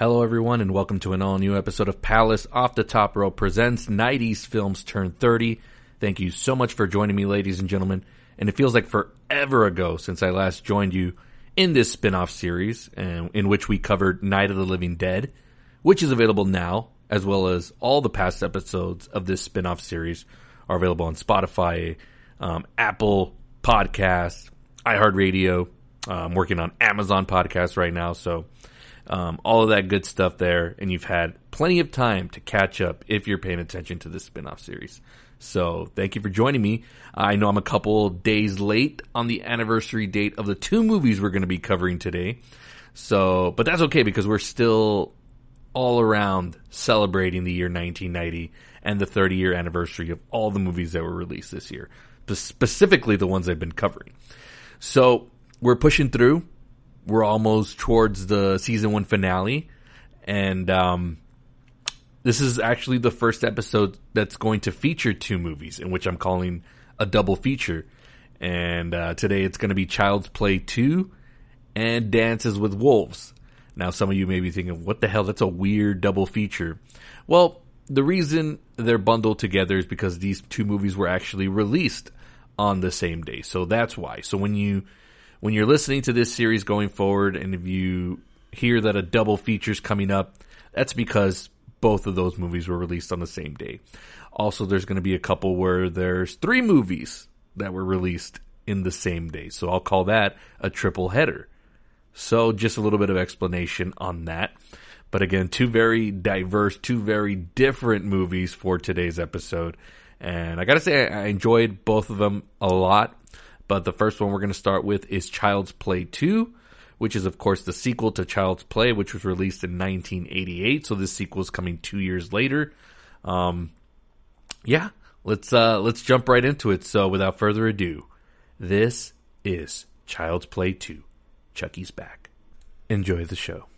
Hello, everyone, and welcome to an all new episode of Palace Off the Top Row presents 90s Films Turn 30. Thank you so much for joining me, ladies and gentlemen. And it feels like forever ago since I last joined you in this spin off series, in which we covered Night of the Living Dead, which is available now, as well as all the past episodes of this spin off series are available on Spotify, um, Apple Podcasts, iHeartRadio. Uh, I'm working on Amazon Podcasts right now, so um, all of that good stuff there, and you've had plenty of time to catch up if you're paying attention to this spin-off series. So thank you for joining me. I know I'm a couple days late on the anniversary date of the two movies we're going to be covering today. So, but that's okay because we're still all around celebrating the year 1990 and the 30 year anniversary of all the movies that were released this year, specifically the ones I've been covering. So we're pushing through we're almost towards the season one finale, and um, this is actually the first episode that's going to feature two movies, in which I'm calling a double feature. And uh, today it's going to be Child's Play 2 and Dances with Wolves. Now, some of you may be thinking, what the hell? That's a weird double feature. Well, the reason they're bundled together is because these two movies were actually released on the same day. So that's why. So when you when you're listening to this series going forward, and if you hear that a double feature's coming up, that's because both of those movies were released on the same day. Also, there's going to be a couple where there's three movies that were released in the same day. So I'll call that a triple header. So just a little bit of explanation on that. But again, two very diverse, two very different movies for today's episode. And I gotta say, I enjoyed both of them a lot. But the first one we're going to start with is Child's Play 2, which is, of course, the sequel to Child's Play, which was released in 1988. So this sequel is coming two years later. Um, yeah, let's uh, let's jump right into it. So without further ado, this is Child's Play 2. Chucky's back. Enjoy the show.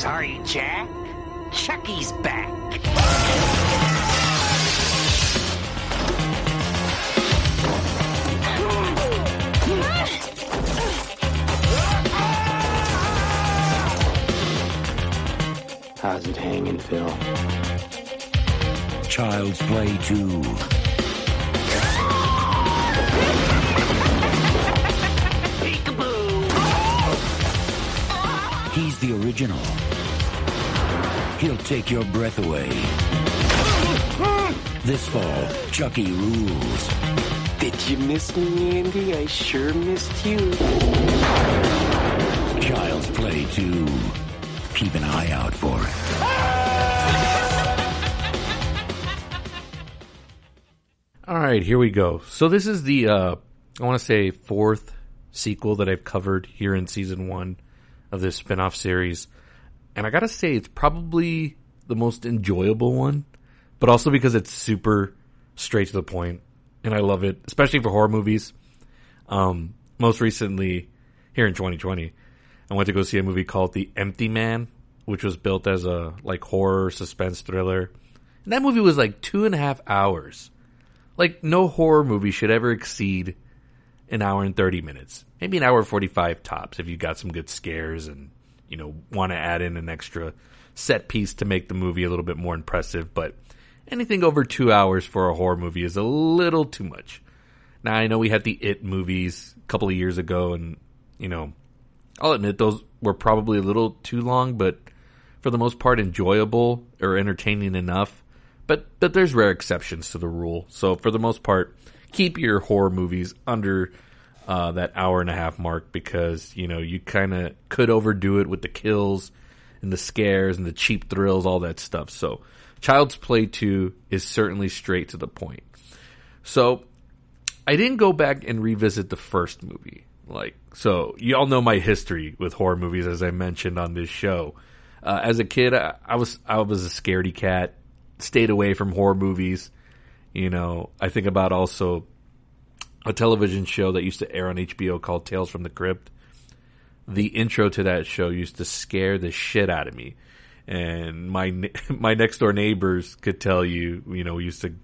Jack. Chucky's back. How's it hanging, Phil? Child's Play 2. He's the original. He'll take your breath away. This fall, Chucky rules. Did you miss me, Andy? I sure missed you. Child's Play 2. Keep an eye out for it. All right, here we go. So this is the uh, I want to say fourth sequel that I've covered here in season one of this spin-off series and I gotta say it's probably the most enjoyable one, but also because it's super straight to the point, and I love it, especially for horror movies. Um, most recently, here in 2020, I went to go see a movie called The Empty Man, which was built as a like horror suspense thriller. And that movie was like two and a half hours. Like no horror movie should ever exceed an hour and 30 minutes. Maybe an hour and 45 tops if you got some good scares and you know, want to add in an extra set piece to make the movie a little bit more impressive, but anything over two hours for a horror movie is a little too much. Now I know we had the It movies a couple of years ago, and you know, I'll admit those were probably a little too long, but for the most part, enjoyable or entertaining enough. But but there's rare exceptions to the rule. So for the most part, keep your horror movies under uh, that hour and a half mark because you know you kind of could overdo it with the kills and the scares and the cheap thrills, all that stuff. So, Child's Play Two is certainly straight to the point. So, I didn't go back and revisit the first movie. Like, so y'all know my history with horror movies, as I mentioned on this show. Uh, as a kid, I, I was I was a scaredy cat. Stayed away from horror movies. You know, I think about also a television show that used to air on HBO called Tales from the Crypt. The intro to that show used to scare the shit out of me, and my my next door neighbors could tell you, you know, we used to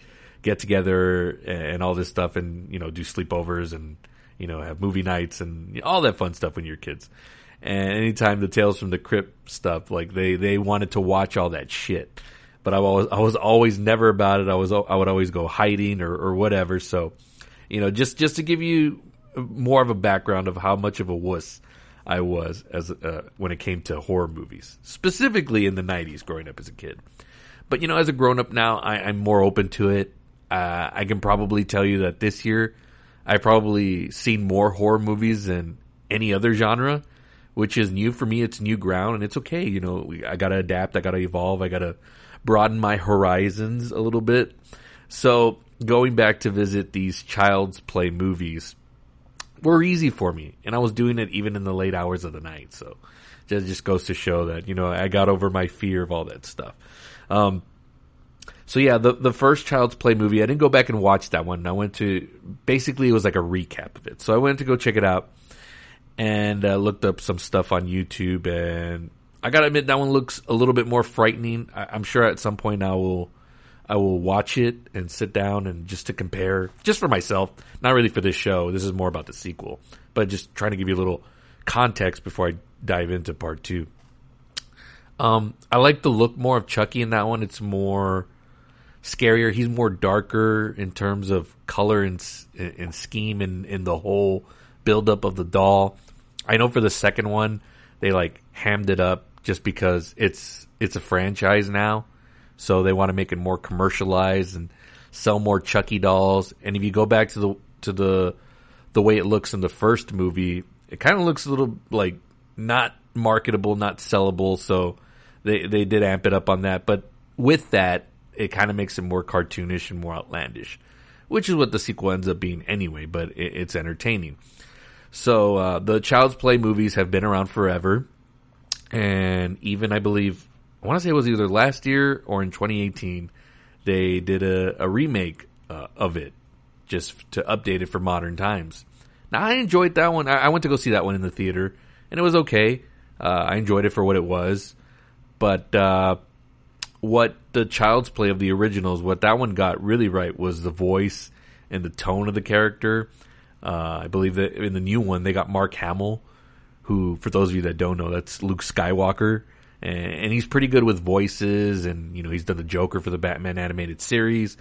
get together and all this stuff, and you know, do sleepovers and you know, have movie nights and all that fun stuff when you're kids. And anytime the Tales from the Crypt stuff, like they they wanted to watch all that shit, but I was I was always never about it. I was I would always go hiding or or whatever. So, you know, just just to give you more of a background of how much of a wuss I was as uh, when it came to horror movies, specifically in the '90s, growing up as a kid. But you know, as a grown up now, I, I'm more open to it. Uh, I can probably tell you that this year I've probably seen more horror movies than any other genre, which is new for me. It's new ground, and it's okay. You know, I got to adapt. I got to evolve. I got to broaden my horizons a little bit. So going back to visit these child's play movies were easy for me, and I was doing it even in the late hours of the night. So it just goes to show that you know I got over my fear of all that stuff. Um, so yeah, the the first Child's Play movie, I didn't go back and watch that one. I went to basically it was like a recap of it. So I went to go check it out and uh, looked up some stuff on YouTube, and I gotta admit that one looks a little bit more frightening. I, I'm sure at some point I will I will watch it and sit down and just to compare, just for myself, not really for this show. This is more about the sequel, but just trying to give you a little context before I dive into part two. Um, I like the look more of Chucky in that one. It's more scarier. He's more darker in terms of color and and scheme and in the whole buildup of the doll. I know for the second one they like hammed it up just because it's it's a franchise now, so they want to make it more commercialized and sell more Chucky dolls. And if you go back to the to the the way it looks in the first movie, it kind of looks a little like not marketable, not sellable. So they they did amp it up on that, but with that, it kind of makes it more cartoonish and more outlandish, which is what the sequel ends up being anyway. But it, it's entertaining. So uh, the Child's Play movies have been around forever, and even I believe I want to say it was either last year or in 2018 they did a, a remake uh, of it just to update it for modern times. Now I enjoyed that one. I, I went to go see that one in the theater, and it was okay. Uh, I enjoyed it for what it was, but uh, what the Child's Play of the originals, what that one got really right was the voice and the tone of the character. Uh, I believe that in the new one they got Mark Hamill, who, for those of you that don't know, that's Luke Skywalker, and, he's pretty good with voices, and you know he's done the Joker for the Batman animated series,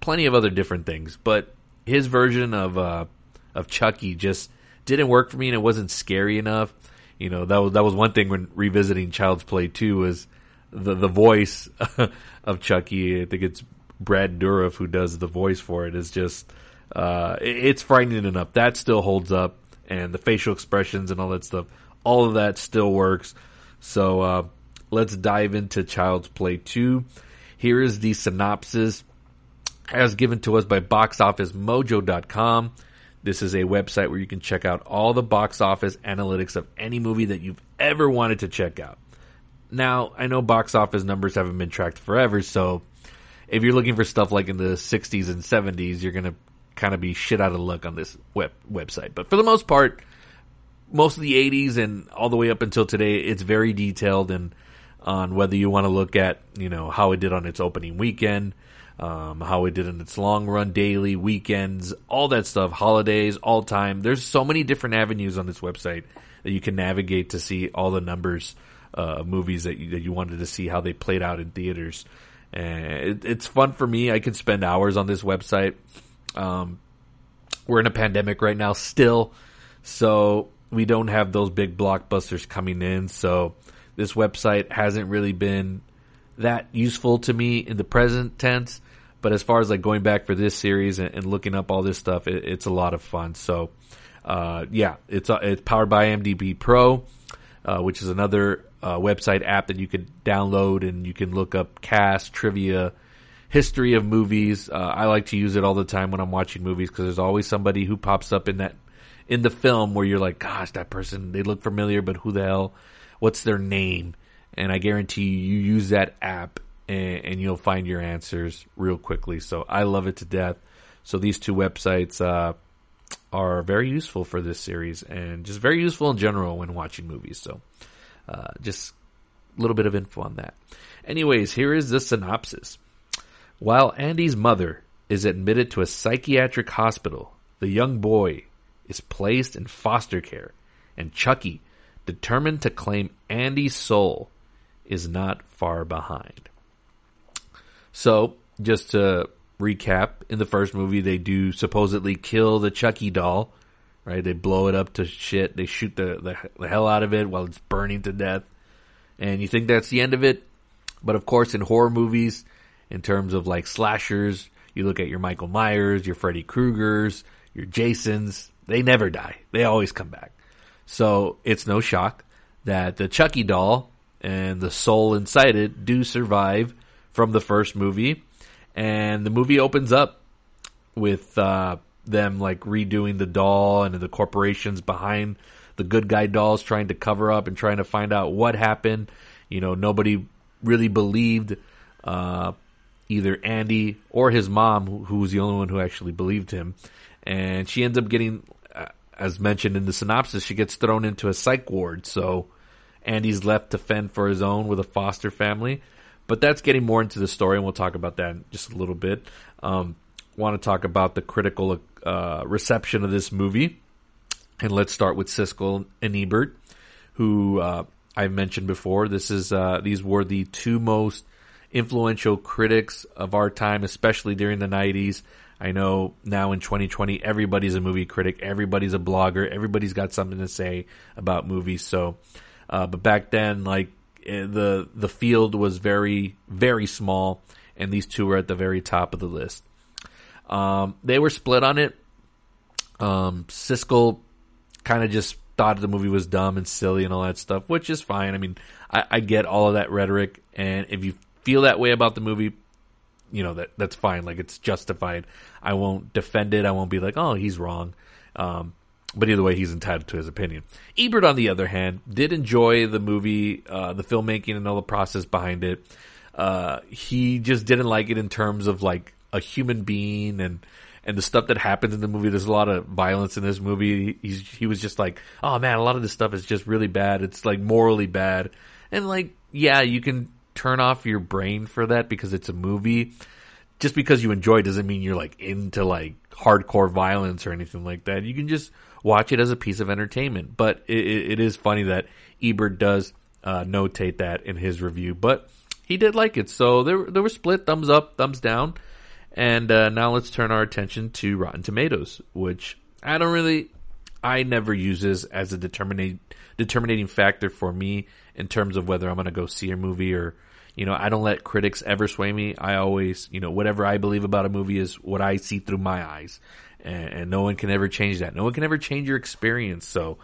plenty of other different things. But his version of uh, of Chucky just didn't work for me, and it wasn't scary enough. You know that was that was one thing when revisiting Child's Play two was the the voice of Chucky. I think it's Brad Dourif who does the voice for it. Is just uh, it's frightening enough. That still holds up, and the facial expressions and all that stuff. All of that still works. So uh, let's dive into Child's Play two. Here is the synopsis as given to us by BoxOfficeMojo.com. This is a website where you can check out all the box office analytics of any movie that you've ever wanted to check out. Now, I know box office numbers haven't been tracked forever, so if you're looking for stuff like in the 60s and 70s, you're going to kind of be shit out of luck on this web website. But for the most part, most of the 80s and all the way up until today, it's very detailed and on whether you want to look at, you know, how it did on its opening weekend, um, how it did in its long run, daily, weekends, all that stuff, holidays, all time. There's so many different avenues on this website that you can navigate to see all the numbers uh, movies that you, that you wanted to see how they played out in theaters. And it, it's fun for me. I can spend hours on this website. Um, we're in a pandemic right now still, so we don't have those big blockbusters coming in. So this website hasn't really been that useful to me in the present tense. But as far as like going back for this series and, and looking up all this stuff, it, it's a lot of fun. So, uh, yeah, it's uh, it's powered by IMDb Pro, uh, which is another uh, website app that you could download and you can look up cast trivia, history of movies. Uh, I like to use it all the time when I'm watching movies because there's always somebody who pops up in that in the film where you're like, gosh, that person they look familiar, but who the hell? What's their name? And I guarantee you, you use that app and, and you'll find your answers real quickly. So I love it to death. So these two websites, uh, are very useful for this series and just very useful in general when watching movies. So, uh, just a little bit of info on that. Anyways, here is the synopsis. While Andy's mother is admitted to a psychiatric hospital, the young boy is placed in foster care, and Chucky, determined to claim Andy's soul, is not far behind. So, just to recap, in the first movie, they do supposedly kill the Chucky doll, right? They blow it up to shit. They shoot the, the, the hell out of it while it's burning to death. And you think that's the end of it. But of course, in horror movies, in terms of like slashers, you look at your Michael Myers, your Freddy Kruegers, your Jasons, they never die. They always come back. So it's no shock that the Chucky doll and the soul inside it do survive from the first movie. And the movie opens up with uh, them like redoing the doll and the corporations behind the good guy dolls trying to cover up and trying to find out what happened. You know, nobody really believed uh, either Andy or his mom, who was the only one who actually believed him. And she ends up getting, as mentioned in the synopsis, she gets thrown into a psych ward. So Andy's left to fend for his own with a foster family. But that's getting more into the story, and we'll talk about that in just a little bit. Um, Want to talk about the critical uh, reception of this movie, and let's start with Siskel and Ebert, who uh, I've mentioned before. This is uh, these were the two most influential critics of our time, especially during the '90s. I know now in 2020, everybody's a movie critic, everybody's a blogger, everybody's got something to say about movies. So, uh, but back then, like eh, the the field was very very small, and these two were at the very top of the list. Um, they were split on it. Um, Siskel kind of just thought the movie was dumb and silly and all that stuff, which is fine. I mean, I, I get all of that rhetoric, and if you feel that way about the movie, you know that that's fine. Like it's justified. I won't defend it. I won't be like, oh, he's wrong. Um, but either way, he's entitled to his opinion. Ebert, on the other hand, did enjoy the movie, uh, the filmmaking, and all the process behind it. Uh, he just didn't like it in terms of like a human being and and the stuff that happens in the movie. There's a lot of violence in this movie. He's, he was just like, oh man, a lot of this stuff is just really bad. It's like morally bad, and like, yeah, you can turn off your brain for that because it's a movie. Just because you enjoy doesn't mean you're like into like hardcore violence or anything like that. You can just watch it as a piece of entertainment. But it, it is funny that Ebert does uh, notate that in his review, but he did like it. So there there were split thumbs up, thumbs down. And uh, now let's turn our attention to Rotten Tomatoes, which I don't really, I never use this as a determinating determinating factor for me in terms of whether I'm going to go see a movie or, you know, I don't let critics ever sway me. I always, you know, whatever I believe about a movie is what I see through my eyes, and, and no one can ever change that. No one can ever change your experience. So,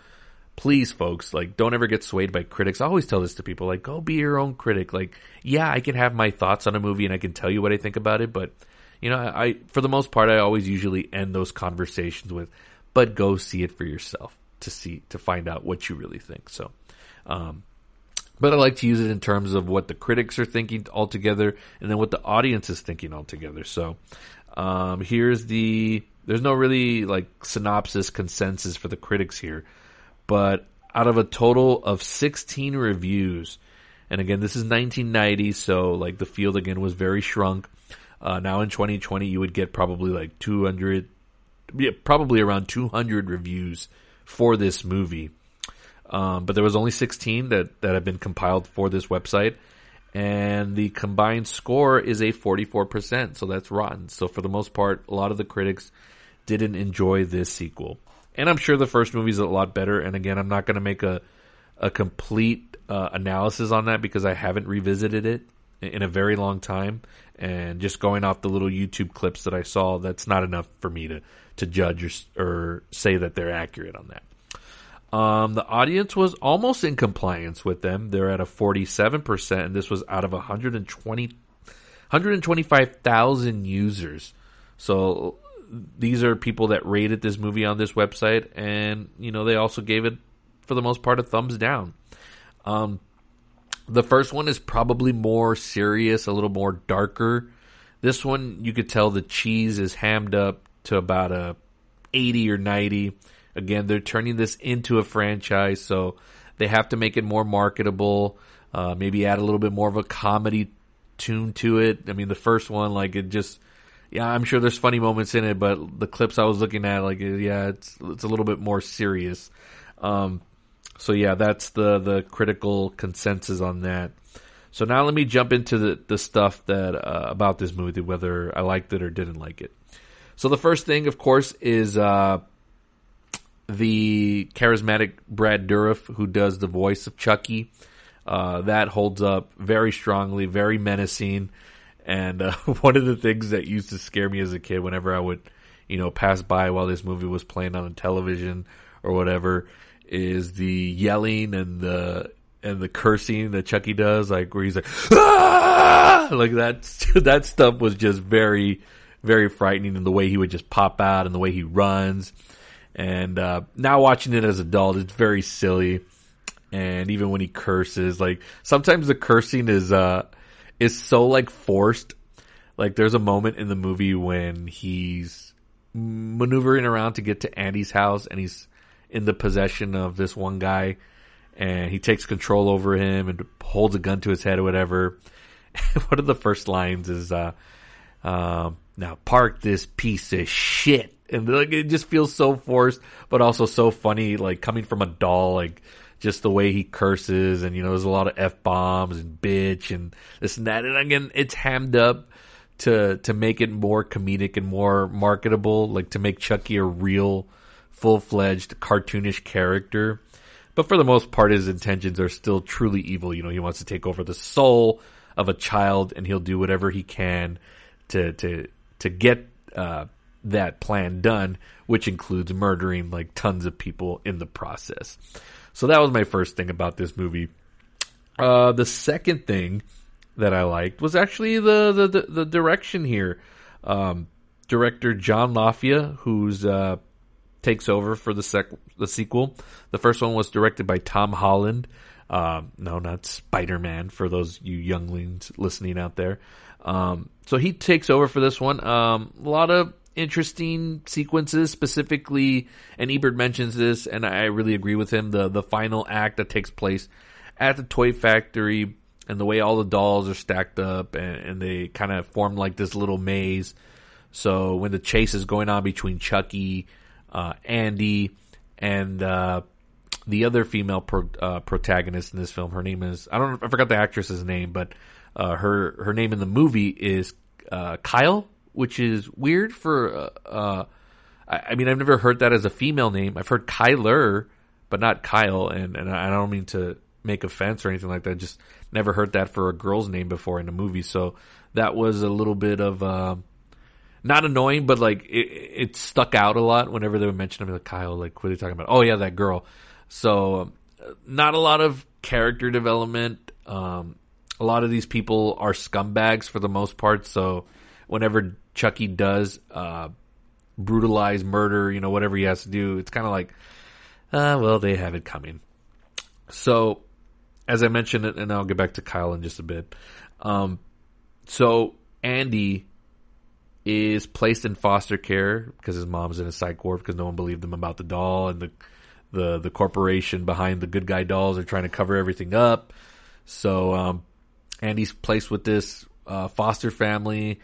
please folks like don't ever get swayed by critics i always tell this to people like go be your own critic like yeah i can have my thoughts on a movie and i can tell you what i think about it but you know, I for the most part I always usually end those conversations with, but go see it for yourself to see to find out what you really think. So, um, but I like to use it in terms of what the critics are thinking altogether, and then what the audience is thinking altogether. So, um, here's the there's no really like synopsis consensus for the critics here, but out of a total of 16 reviews, and again this is 1990, so like the field again was very shrunk. Uh, now in 2020, you would get probably like 200, yeah, probably around 200 reviews for this movie. Um, but there was only 16 that, that have been compiled for this website. And the combined score is a 44%. So that's rotten. So for the most part, a lot of the critics didn't enjoy this sequel. And I'm sure the first movie is a lot better. And again, I'm not going to make a, a complete uh, analysis on that because I haven't revisited it in a very long time. And just going off the little YouTube clips that I saw, that's not enough for me to, to judge or, or say that they're accurate on that. Um, the audience was almost in compliance with them. They're at a 47%, and this was out of 120, 125,000 users. So these are people that rated this movie on this website, and, you know, they also gave it, for the most part, a thumbs down. Um, the first one is probably more serious, a little more darker. This one, you could tell the cheese is hammed up to about a 80 or 90. Again, they're turning this into a franchise, so they have to make it more marketable. Uh, maybe add a little bit more of a comedy tune to it. I mean, the first one, like it just, yeah, I'm sure there's funny moments in it, but the clips I was looking at, like, yeah, it's it's a little bit more serious. Um, so yeah, that's the the critical consensus on that. So now let me jump into the the stuff that uh, about this movie, whether I liked it or didn't like it. So the first thing, of course, is uh, the charismatic Brad Dourif, who does the voice of Chucky. Uh, that holds up very strongly, very menacing. And uh, one of the things that used to scare me as a kid, whenever I would, you know, pass by while this movie was playing on a television or whatever, is the yelling and the and the cursing that Chucky does, like where he's like, ah! like that. That stuff was just very, very frightening, and the way he would just pop out and the way he runs. And uh, now watching it as adult, it's very silly. And even when he curses, like sometimes the cursing is uh is so like forced. Like there's a moment in the movie when he's maneuvering around to get to Andy's house, and he's in the possession of this one guy, and he takes control over him and holds a gun to his head or whatever. one of the first lines is, uh, uh, "Now park this piece of shit." and like it just feels so forced, but also so funny. Like coming from a doll, like just the way he curses, and you know, there's a lot of f bombs and bitch and this and that. And again, it's hammed up to to make it more comedic and more marketable, like to make Chucky a real, full fledged cartoonish character. But for the most part, his intentions are still truly evil. You know, he wants to take over the soul of a child, and he'll do whatever he can to to to get uh, that plan done, which includes murdering like tons of people in the process. So that was my first thing about this movie. Uh, the second thing that I liked was actually the the, the, the direction here. Um, director John Lafia, who's uh, takes over for the sec- the sequel. The first one was directed by Tom Holland. Um, no, not Spider Man. For those you younglings listening out there, um, so he takes over for this one. Um, a lot of interesting sequences specifically and Ebert mentions this and I really agree with him the the final act that takes place at the toy factory and the way all the dolls are stacked up and, and they kind of form like this little maze so when the chase is going on between Chucky uh, Andy and uh, the other female pro, uh, protagonist in this film her name is I don't I forgot the actress's name but uh, her her name in the movie is uh, Kyle which is weird for. Uh, uh, I, I, mean, I've never heard that as a female name. I've heard Kyler, but not Kyle, and and I don't mean to make offense or anything like that. Just never heard that for a girl's name before in a movie. So that was a little bit of. Uh, not annoying, but like it, it, stuck out a lot whenever they would mention him. Like Kyle, like what are talking about? Oh yeah, that girl. So um, not a lot of character development. Um, a lot of these people are scumbags for the most part. So whenever Chucky does uh, brutalize, murder, you know, whatever he has to do, it's kind of like, uh, well, they have it coming. So, as I mentioned, and I'll get back to Kyle in just a bit. Um, so Andy is placed in foster care because his mom's in a psych ward because no one believed him about the doll and the the the corporation behind the good guy dolls are trying to cover everything up. So um, Andy's placed with this uh, foster family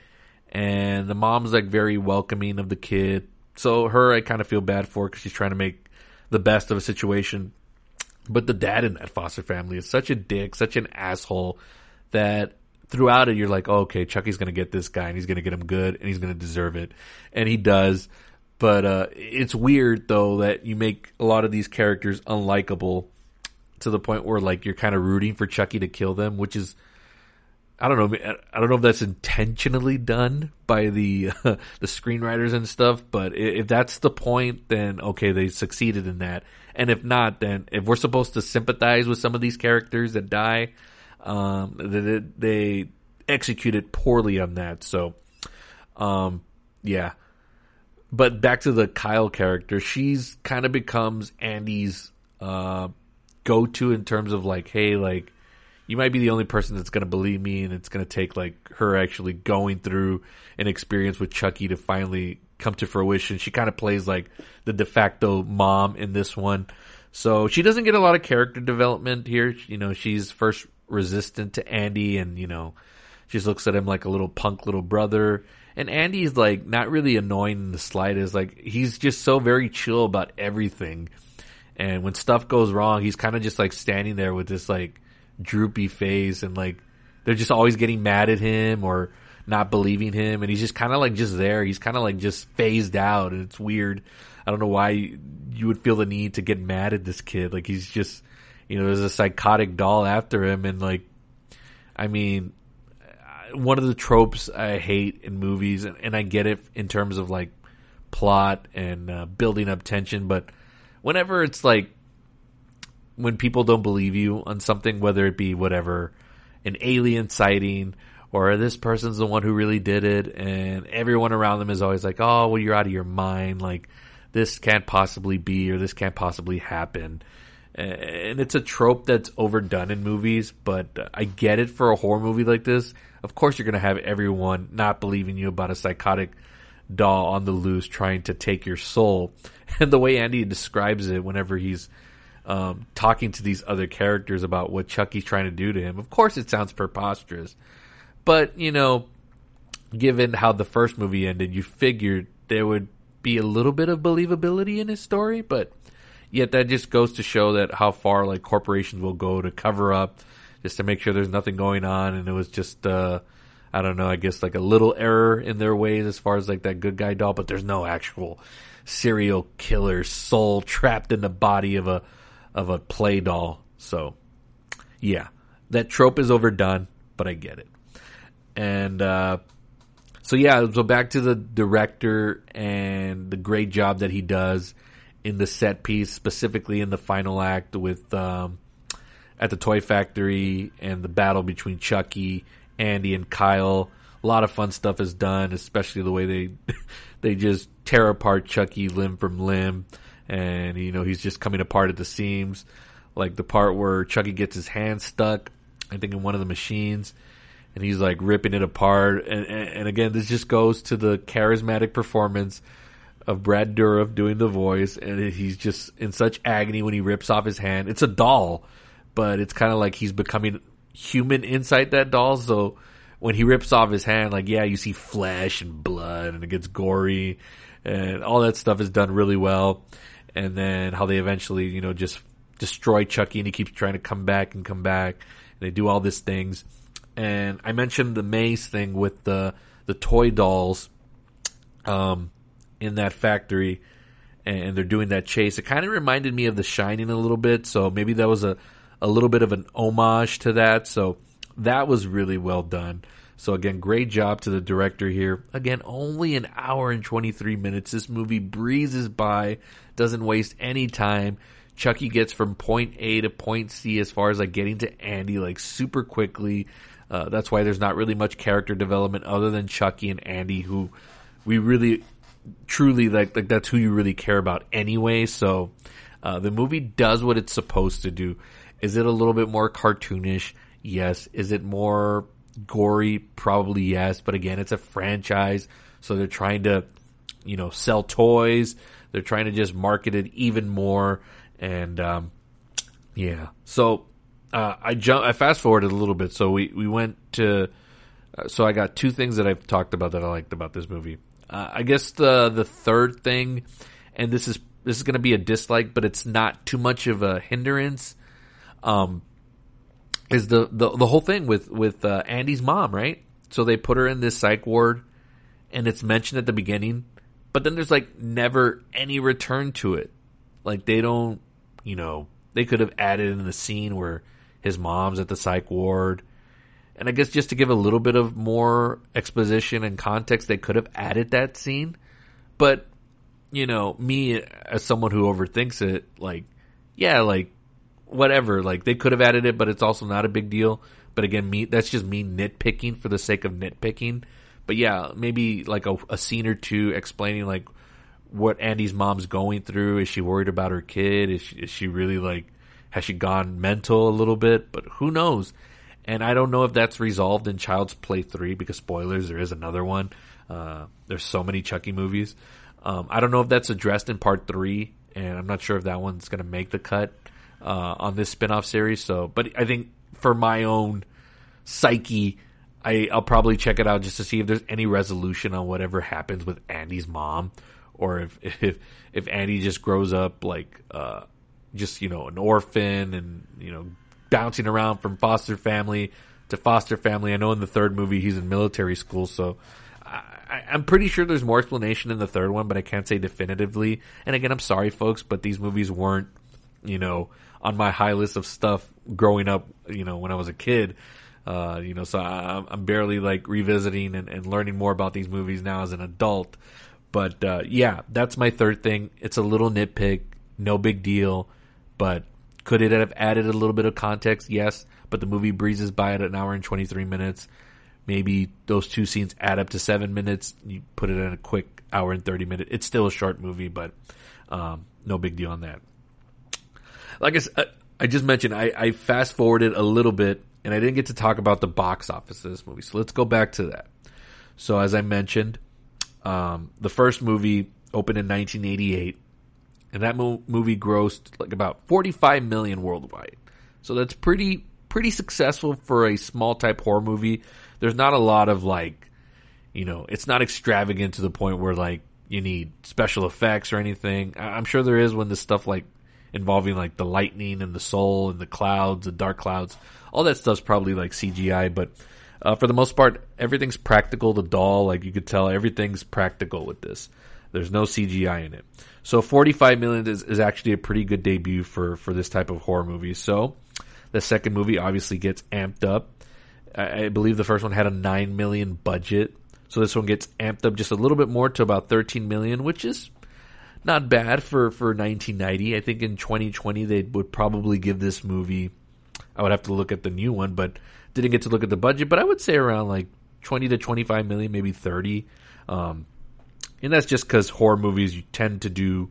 and the mom's like very welcoming of the kid. So her, I kind of feel bad for because she's trying to make the best of a situation. But the dad in that foster family is such a dick, such an asshole that throughout it you're like, oh, okay, Chucky's gonna get this guy and he's gonna get him good and he's gonna deserve it, and he does. But uh, it's weird though that you make a lot of these characters unlikable to the point where like you're kind of rooting for Chucky to kill them, which is I don't know. I don't know if that's intentionally done by the uh, the screenwriters and stuff, but if that's the point, then okay, they succeeded in that. And if not, then if we're supposed to sympathize with some of these characters that die, um, they, they executed poorly on that. So, um, yeah. But back to the Kyle character, she's kind of becomes Andy's uh, go to in terms of like, hey, like you might be the only person that's going to believe me, and it's going to take like her actually going through an experience with Chucky to finally come to fruition. She kind of plays like the de facto mom in this one. So she doesn't get a lot of character development here. You know, she's first resistant to Andy and, you know, she just looks at him like a little punk little brother. And Andy's like not really annoying in the slightest. Like he's just so very chill about everything. And when stuff goes wrong, he's kind of just like standing there with this like droopy face and like they're just always getting mad at him or not believing him. And he's just kind of like just there. He's kind of like just phased out and it's weird. I don't know why you would feel the need to get mad at this kid. Like he's just, you know, there's a psychotic doll after him and like, I mean, one of the tropes I hate in movies, and, and I get it in terms of like plot and uh, building up tension, but whenever it's like when people don't believe you on something, whether it be whatever, an alien sighting or this person's the one who really did it, and everyone around them is always like, "Oh, well, you're out of your mind. Like this can't possibly be, or this can't possibly happen." And it's a trope that's overdone in movies, but I get it for a horror movie like this. Of course, you're going to have everyone not believing you about a psychotic doll on the loose trying to take your soul. And the way Andy describes it whenever he's um, talking to these other characters about what Chucky's trying to do to him, of course, it sounds preposterous. But, you know, given how the first movie ended, you figured there would be a little bit of believability in his story, but yet that just goes to show that how far like corporations will go to cover up just to make sure there's nothing going on and it was just uh I don't know, I guess like a little error in their ways as far as like that good guy doll, but there's no actual serial killer soul trapped in the body of a of a play doll. So yeah. That trope is overdone, but I get it. And uh so yeah, so back to the director and the great job that he does in the set piece, specifically in the final act with um, at the toy factory and the battle between Chucky, Andy, and Kyle. A lot of fun stuff is done, especially the way they they just tear apart Chucky limb from limb, and you know he's just coming apart at the seams. Like the part where Chucky gets his hand stuck, I think in one of the machines, and he's like ripping it apart. And, and, and again, this just goes to the charismatic performance of Brad Dourif doing the voice, and he's just in such agony when he rips off his hand. It's a doll, but it's kind of like he's becoming human inside that doll. So when he rips off his hand, like yeah, you see flesh and blood, and it gets gory, and all that stuff is done really well. And then how they eventually, you know, just destroy Chucky, and he keeps trying to come back and come back. And they do all these things. And I mentioned the maze thing with the the toy dolls. Um, in that factory and they're doing that chase. It kind of reminded me of The Shining a little bit, so maybe that was a, a little bit of an homage to that. So that was really well done. So again, great job to the director here. Again, only an hour and 23 minutes. This movie breezes by, doesn't waste any time. Chucky gets from point A to point C as far as like getting to Andy like super quickly. Uh, that's why there's not really much character development other than Chucky and Andy who we really truly like like that's who you really care about anyway. So uh, the movie does what it's supposed to do. Is it a little bit more cartoonish? Yes. Is it more gory? Probably yes. But again, it's a franchise, so they're trying to you know sell toys. They're trying to just market it even more, and um, yeah. So uh, I jump. I fast forwarded a little bit. So we we went to. Uh, so I got two things that I've talked about that I liked about this movie. Uh, I guess the the third thing, and this is this is going to be a dislike, but it's not too much of a hindrance. Um, is the the the whole thing with with uh, Andy's mom, right? So they put her in this psych ward, and it's mentioned at the beginning, but then there's like never any return to it. Like they don't, you know, they could have added in the scene where his mom's at the psych ward and I guess just to give a little bit of more exposition and context, they could have added that scene. But, you know, me as someone who overthinks it, like, yeah, like, whatever. Like, they could have added it, but it's also not a big deal. But again, me, that's just me nitpicking for the sake of nitpicking. But yeah, maybe like a, a scene or two explaining like what Andy's mom's going through. Is she worried about her kid? Is she, is she really like, has she gone mental a little bit? But who knows? And I don't know if that's resolved in Child's Play 3 because spoilers, there is another one. Uh, there's so many Chucky movies. Um, I don't know if that's addressed in part three, and I'm not sure if that one's going to make the cut uh, on this spin-off series. So, but I think for my own psyche, I, I'll probably check it out just to see if there's any resolution on whatever happens with Andy's mom, or if if if Andy just grows up like uh, just you know an orphan and you know bouncing around from foster family to foster family. I know in the third movie he's in military school, so I, I'm pretty sure there's more explanation in the third one, but I can't say definitively. And again, I'm sorry, folks, but these movies weren't, you know, on my high list of stuff growing up, you know, when I was a kid. Uh, you know, so I, I'm barely like revisiting and, and learning more about these movies now as an adult. But uh, yeah, that's my third thing. It's a little nitpick, no big deal, but could it have added a little bit of context? Yes, but the movie breezes by at an hour and 23 minutes. Maybe those two scenes add up to seven minutes. You put it in a quick hour and 30 minutes. It's still a short movie, but um, no big deal on that. Like I, I just mentioned, I, I fast forwarded a little bit and I didn't get to talk about the box office of this movie. So let's go back to that. So as I mentioned, um, the first movie opened in 1988, and that mo- movie grossed like about 45 million worldwide. So that's pretty pretty successful for a small type horror movie. There's not a lot of like, you know, it's not extravagant to the point where like you need special effects or anything. I'm sure there is when the stuff like involving like the lightning and the soul and the clouds, the dark clouds, all that stuff's probably like CGI, but uh, for the most part, everything's practical. The doll, like you could tell, everything's practical with this. There's no CGI in it. So 45 million is, is actually a pretty good debut for, for this type of horror movie. So the second movie obviously gets amped up. I, I believe the first one had a 9 million budget. So this one gets amped up just a little bit more to about 13 million, which is not bad for, for 1990. I think in 2020 they would probably give this movie, I would have to look at the new one, but didn't get to look at the budget, but I would say around like 20 to 25 million, maybe 30. Um, and that's just because horror movies you tend to do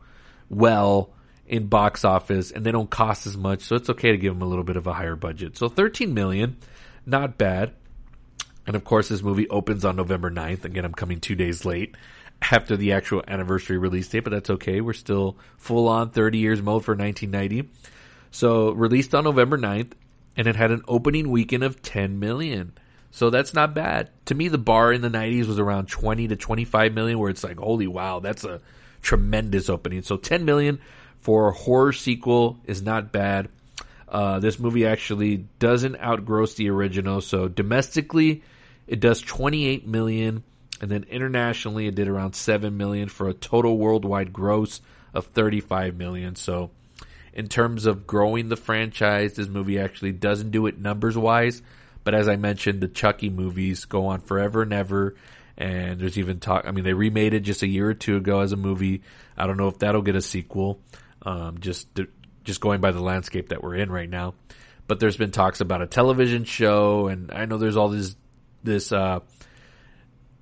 well in box office and they don't cost as much, so it's okay to give them a little bit of a higher budget. So 13 million, not bad. And of course, this movie opens on November 9th. Again, I'm coming two days late after the actual anniversary release date, but that's okay. We're still full on 30 years mode for 1990. So released on November 9th, and it had an opening weekend of 10 million. So that's not bad. To me, the bar in the 90s was around 20 to 25 million, where it's like, holy wow, that's a tremendous opening. So 10 million for a horror sequel is not bad. Uh, this movie actually doesn't outgross the original. So domestically, it does 28 million, and then internationally, it did around 7 million for a total worldwide gross of 35 million. So in terms of growing the franchise, this movie actually doesn't do it numbers wise. But as I mentioned, the Chucky movies go on forever and ever. And there's even talk. I mean, they remade it just a year or two ago as a movie. I don't know if that'll get a sequel. Um, just just going by the landscape that we're in right now. But there's been talks about a television show, and I know there's all this this uh,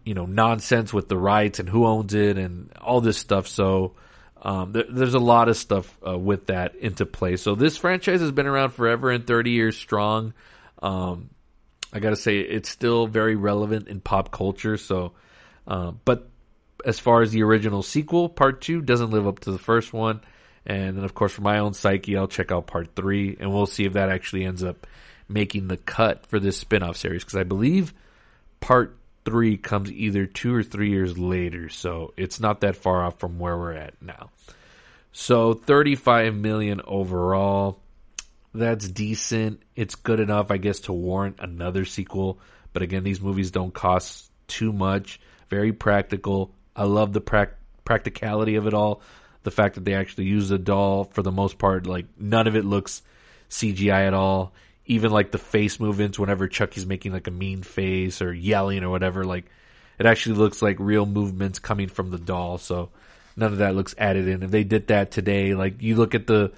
you know nonsense with the rights and who owns it and all this stuff. So um, there, there's a lot of stuff uh, with that into play. So this franchise has been around forever and 30 years strong. Um, I got to say it's still very relevant in pop culture. So, uh, but as far as the original sequel, part two doesn't live up to the first one. And then, of course, for my own psyche, I'll check out part three, and we'll see if that actually ends up making the cut for this spin-off series. Because I believe part three comes either two or three years later, so it's not that far off from where we're at now. So 35 million overall. That's decent. It's good enough, I guess, to warrant another sequel. But again, these movies don't cost too much. Very practical. I love the prac- practicality of it all. The fact that they actually use a doll for the most part, like none of it looks CGI at all. Even like the face movements whenever Chucky's making like a mean face or yelling or whatever, like it actually looks like real movements coming from the doll. So none of that looks added in. If they did that today, like you look at the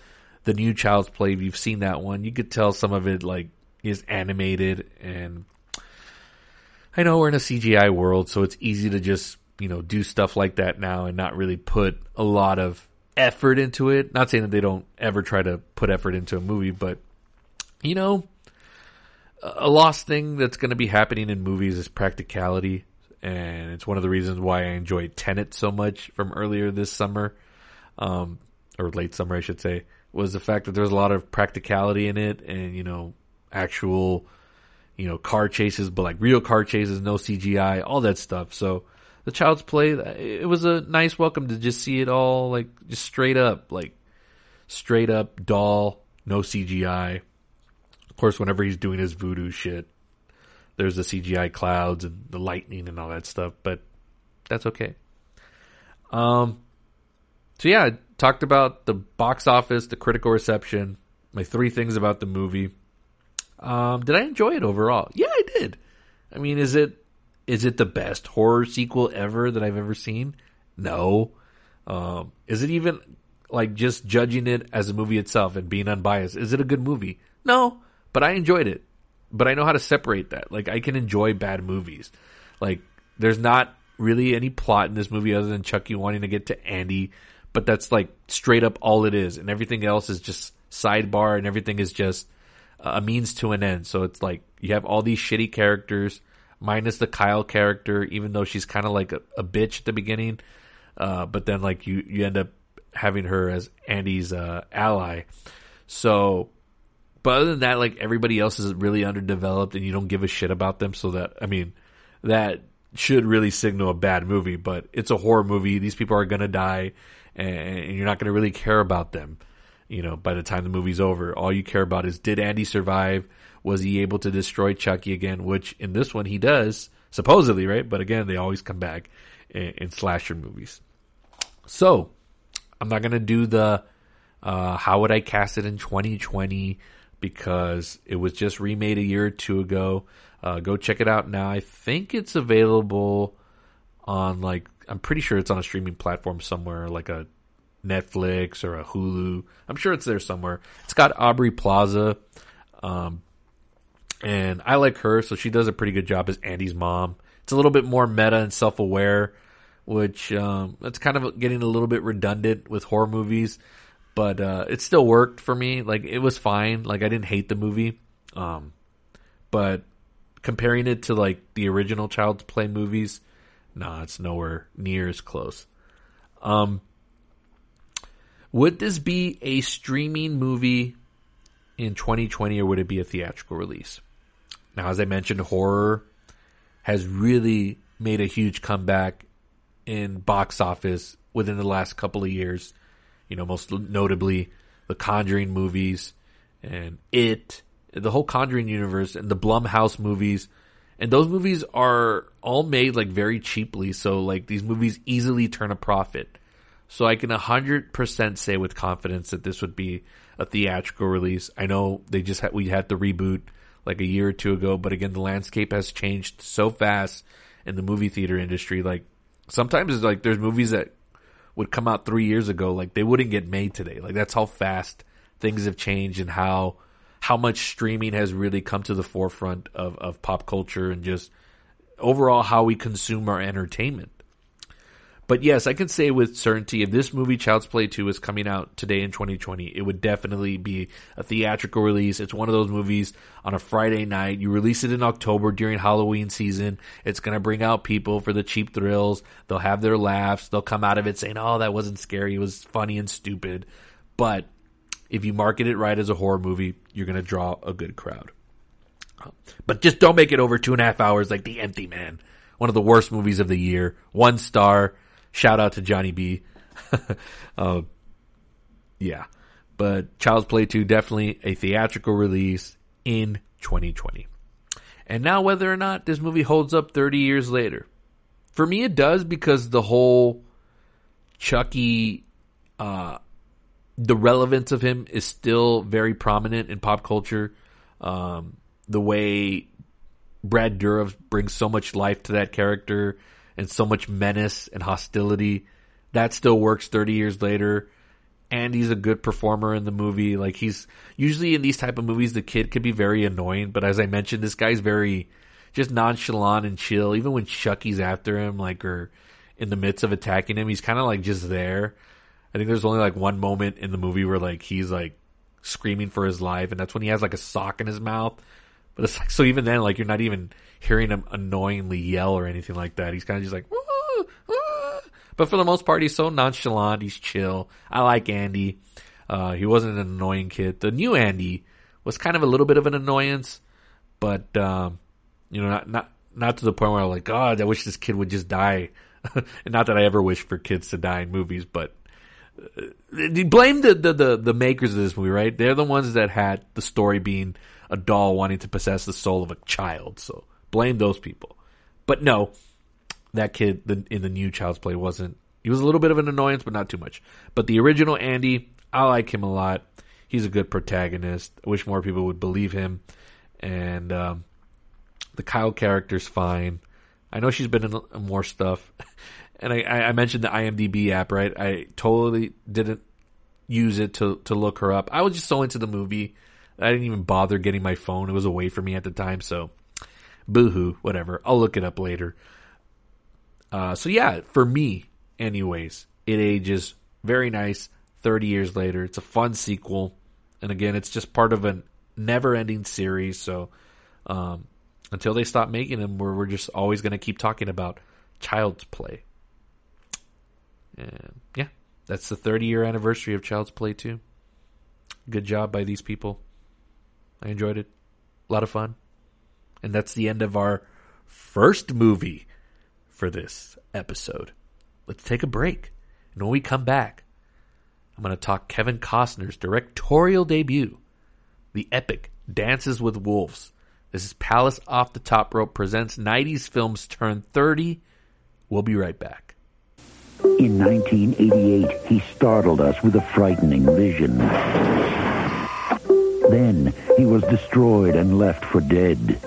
the new Child's Play, if you've seen that one, you could tell some of it like is animated and I know we're in a CGI world, so it's easy to just, you know, do stuff like that now and not really put a lot of effort into it. Not saying that they don't ever try to put effort into a movie, but you know, a lost thing that's going to be happening in movies is practicality. and it's one of the reasons why I enjoyed Tenet so much from earlier this summer, um, or late summer, I should say, was the fact that there's a lot of practicality in it, and you know, actual, you know, car chases, but like real car chases, no CGI, all that stuff. So the Child's Play, it was a nice welcome to just see it all like just straight up, like straight up doll, no CGI. Of course, whenever he's doing his voodoo shit, there's the CGI clouds and the lightning and all that stuff, but that's okay. Um, so yeah, I talked about the box office, the critical reception, my three things about the movie. Um, did I enjoy it overall? Yeah, I did. I mean, is it is it the best horror sequel ever that I've ever seen? No. Um, is it even like just judging it as a movie itself and being unbiased? Is it a good movie? No, but I enjoyed it but I know how to separate that. Like I can enjoy bad movies. Like there's not really any plot in this movie other than Chucky wanting to get to Andy, but that's like straight up all it is, and everything else is just sidebar, and everything is just a means to an end. So it's like you have all these shitty characters, minus the Kyle character, even though she's kind of like a, a, bitch at the beginning, uh, but then like you you end up having her as Andy's uh, ally. So but other than that, like everybody else is really underdeveloped and you don't give a shit about them. So that, I mean, that should really signal a bad movie, but it's a horror movie. These people are going to die and you're not going to really care about them. You know, by the time the movie's over, all you care about is did Andy survive? Was he able to destroy Chucky again? Which in this one he does, supposedly, right? But again, they always come back in, in slasher movies. So, I'm not going to do the, uh, how would I cast it in 2020? Because it was just remade a year or two ago. Uh, go check it out now. I think it's available on like I'm pretty sure it's on a streaming platform somewhere, like a Netflix or a Hulu. I'm sure it's there somewhere. It's got Aubrey Plaza, um, and I like her, so she does a pretty good job as Andy's mom. It's a little bit more meta and self aware, which um, it's kind of getting a little bit redundant with horror movies but uh, it still worked for me. Like it was fine. Like I didn't hate the movie. Um, but comparing it to like the original Child's Play movies, nah, it's nowhere near as close. Um, would this be a streaming movie in 2020 or would it be a theatrical release? Now, as I mentioned, horror has really made a huge comeback in box office within the last couple of years you know, most notably the Conjuring movies and It, the whole Conjuring universe and the Blumhouse movies. And those movies are all made like very cheaply. So like these movies easily turn a profit. So I can 100% say with confidence that this would be a theatrical release. I know they just had, we had the reboot like a year or two ago, but again, the landscape has changed so fast in the movie theater industry. Like sometimes it's like there's movies that would come out three years ago, like they wouldn't get made today. Like that's how fast things have changed and how how much streaming has really come to the forefront of, of pop culture and just overall how we consume our entertainment. But yes, I can say with certainty if this movie Child's Play 2 is coming out today in 2020, it would definitely be a theatrical release. It's one of those movies on a Friday night. You release it in October during Halloween season. It's going to bring out people for the cheap thrills. They'll have their laughs. They'll come out of it saying, "Oh, that wasn't scary. It was funny and stupid." But if you market it right as a horror movie, you're going to draw a good crowd. But just don't make it over two and a half hours like The Empty Man. One of the worst movies of the year. One star Shout out to Johnny B. uh, yeah. But Child's Play 2 definitely a theatrical release in 2020. And now whether or not this movie holds up 30 years later. For me it does because the whole Chucky uh, the relevance of him is still very prominent in pop culture. Um, the way Brad Dourif brings so much life to that character and so much menace and hostility. That still works 30 years later. And he's a good performer in the movie. Like he's usually in these type of movies, the kid could be very annoying, but as I mentioned, this guy's very just nonchalant and chill. Even when Chucky's after him, like or in the midst of attacking him, he's kind of like just there. I think there's only like one moment in the movie where like he's like screaming for his life, and that's when he has like a sock in his mouth. But it's like so even then, like you're not even hearing him annoyingly yell or anything like that. He's kind of just like. "Woo, woo." But for the most part, he's so nonchalant. He's chill. I like Andy. Uh, he wasn't an annoying kid. The new Andy was kind of a little bit of an annoyance, but um, you know, not not not to the point where I'm like, God, I wish this kid would just die. and not that I ever wish for kids to die in movies, but uh, blame the, the, the, the makers of this movie, right? They're the ones that had the story being a doll wanting to possess the soul of a child. So blame those people. But no, that kid in the new Child's Play wasn't. He was a little bit of an annoyance, but not too much. But the original Andy, I like him a lot. He's a good protagonist. I wish more people would believe him. And um, the Kyle character's fine. I know she's been in more stuff. And I, I mentioned the IMDb app, right? I totally didn't use it to, to look her up. I was just so into the movie. I didn't even bother getting my phone. It was away from me at the time. So, boohoo, whatever. I'll look it up later. Uh, so yeah, for me, anyways, it ages very nice. 30 years later. It's a fun sequel. And again, it's just part of a never ending series. So, um, until they stop making them, we're, we're just always going to keep talking about Child's Play. And yeah, that's the 30 year anniversary of Child's Play 2. Good job by these people. I enjoyed it. A lot of fun. And that's the end of our first movie for this episode. Let's take a break. And when we come back, I'm going to talk Kevin Costner's directorial debut, the epic Dances with Wolves. This is Palace Off the Top Rope presents 90s Films Turn 30. We'll be right back. In 1988, he startled us with a frightening vision. Then he was destroyed and left for dead.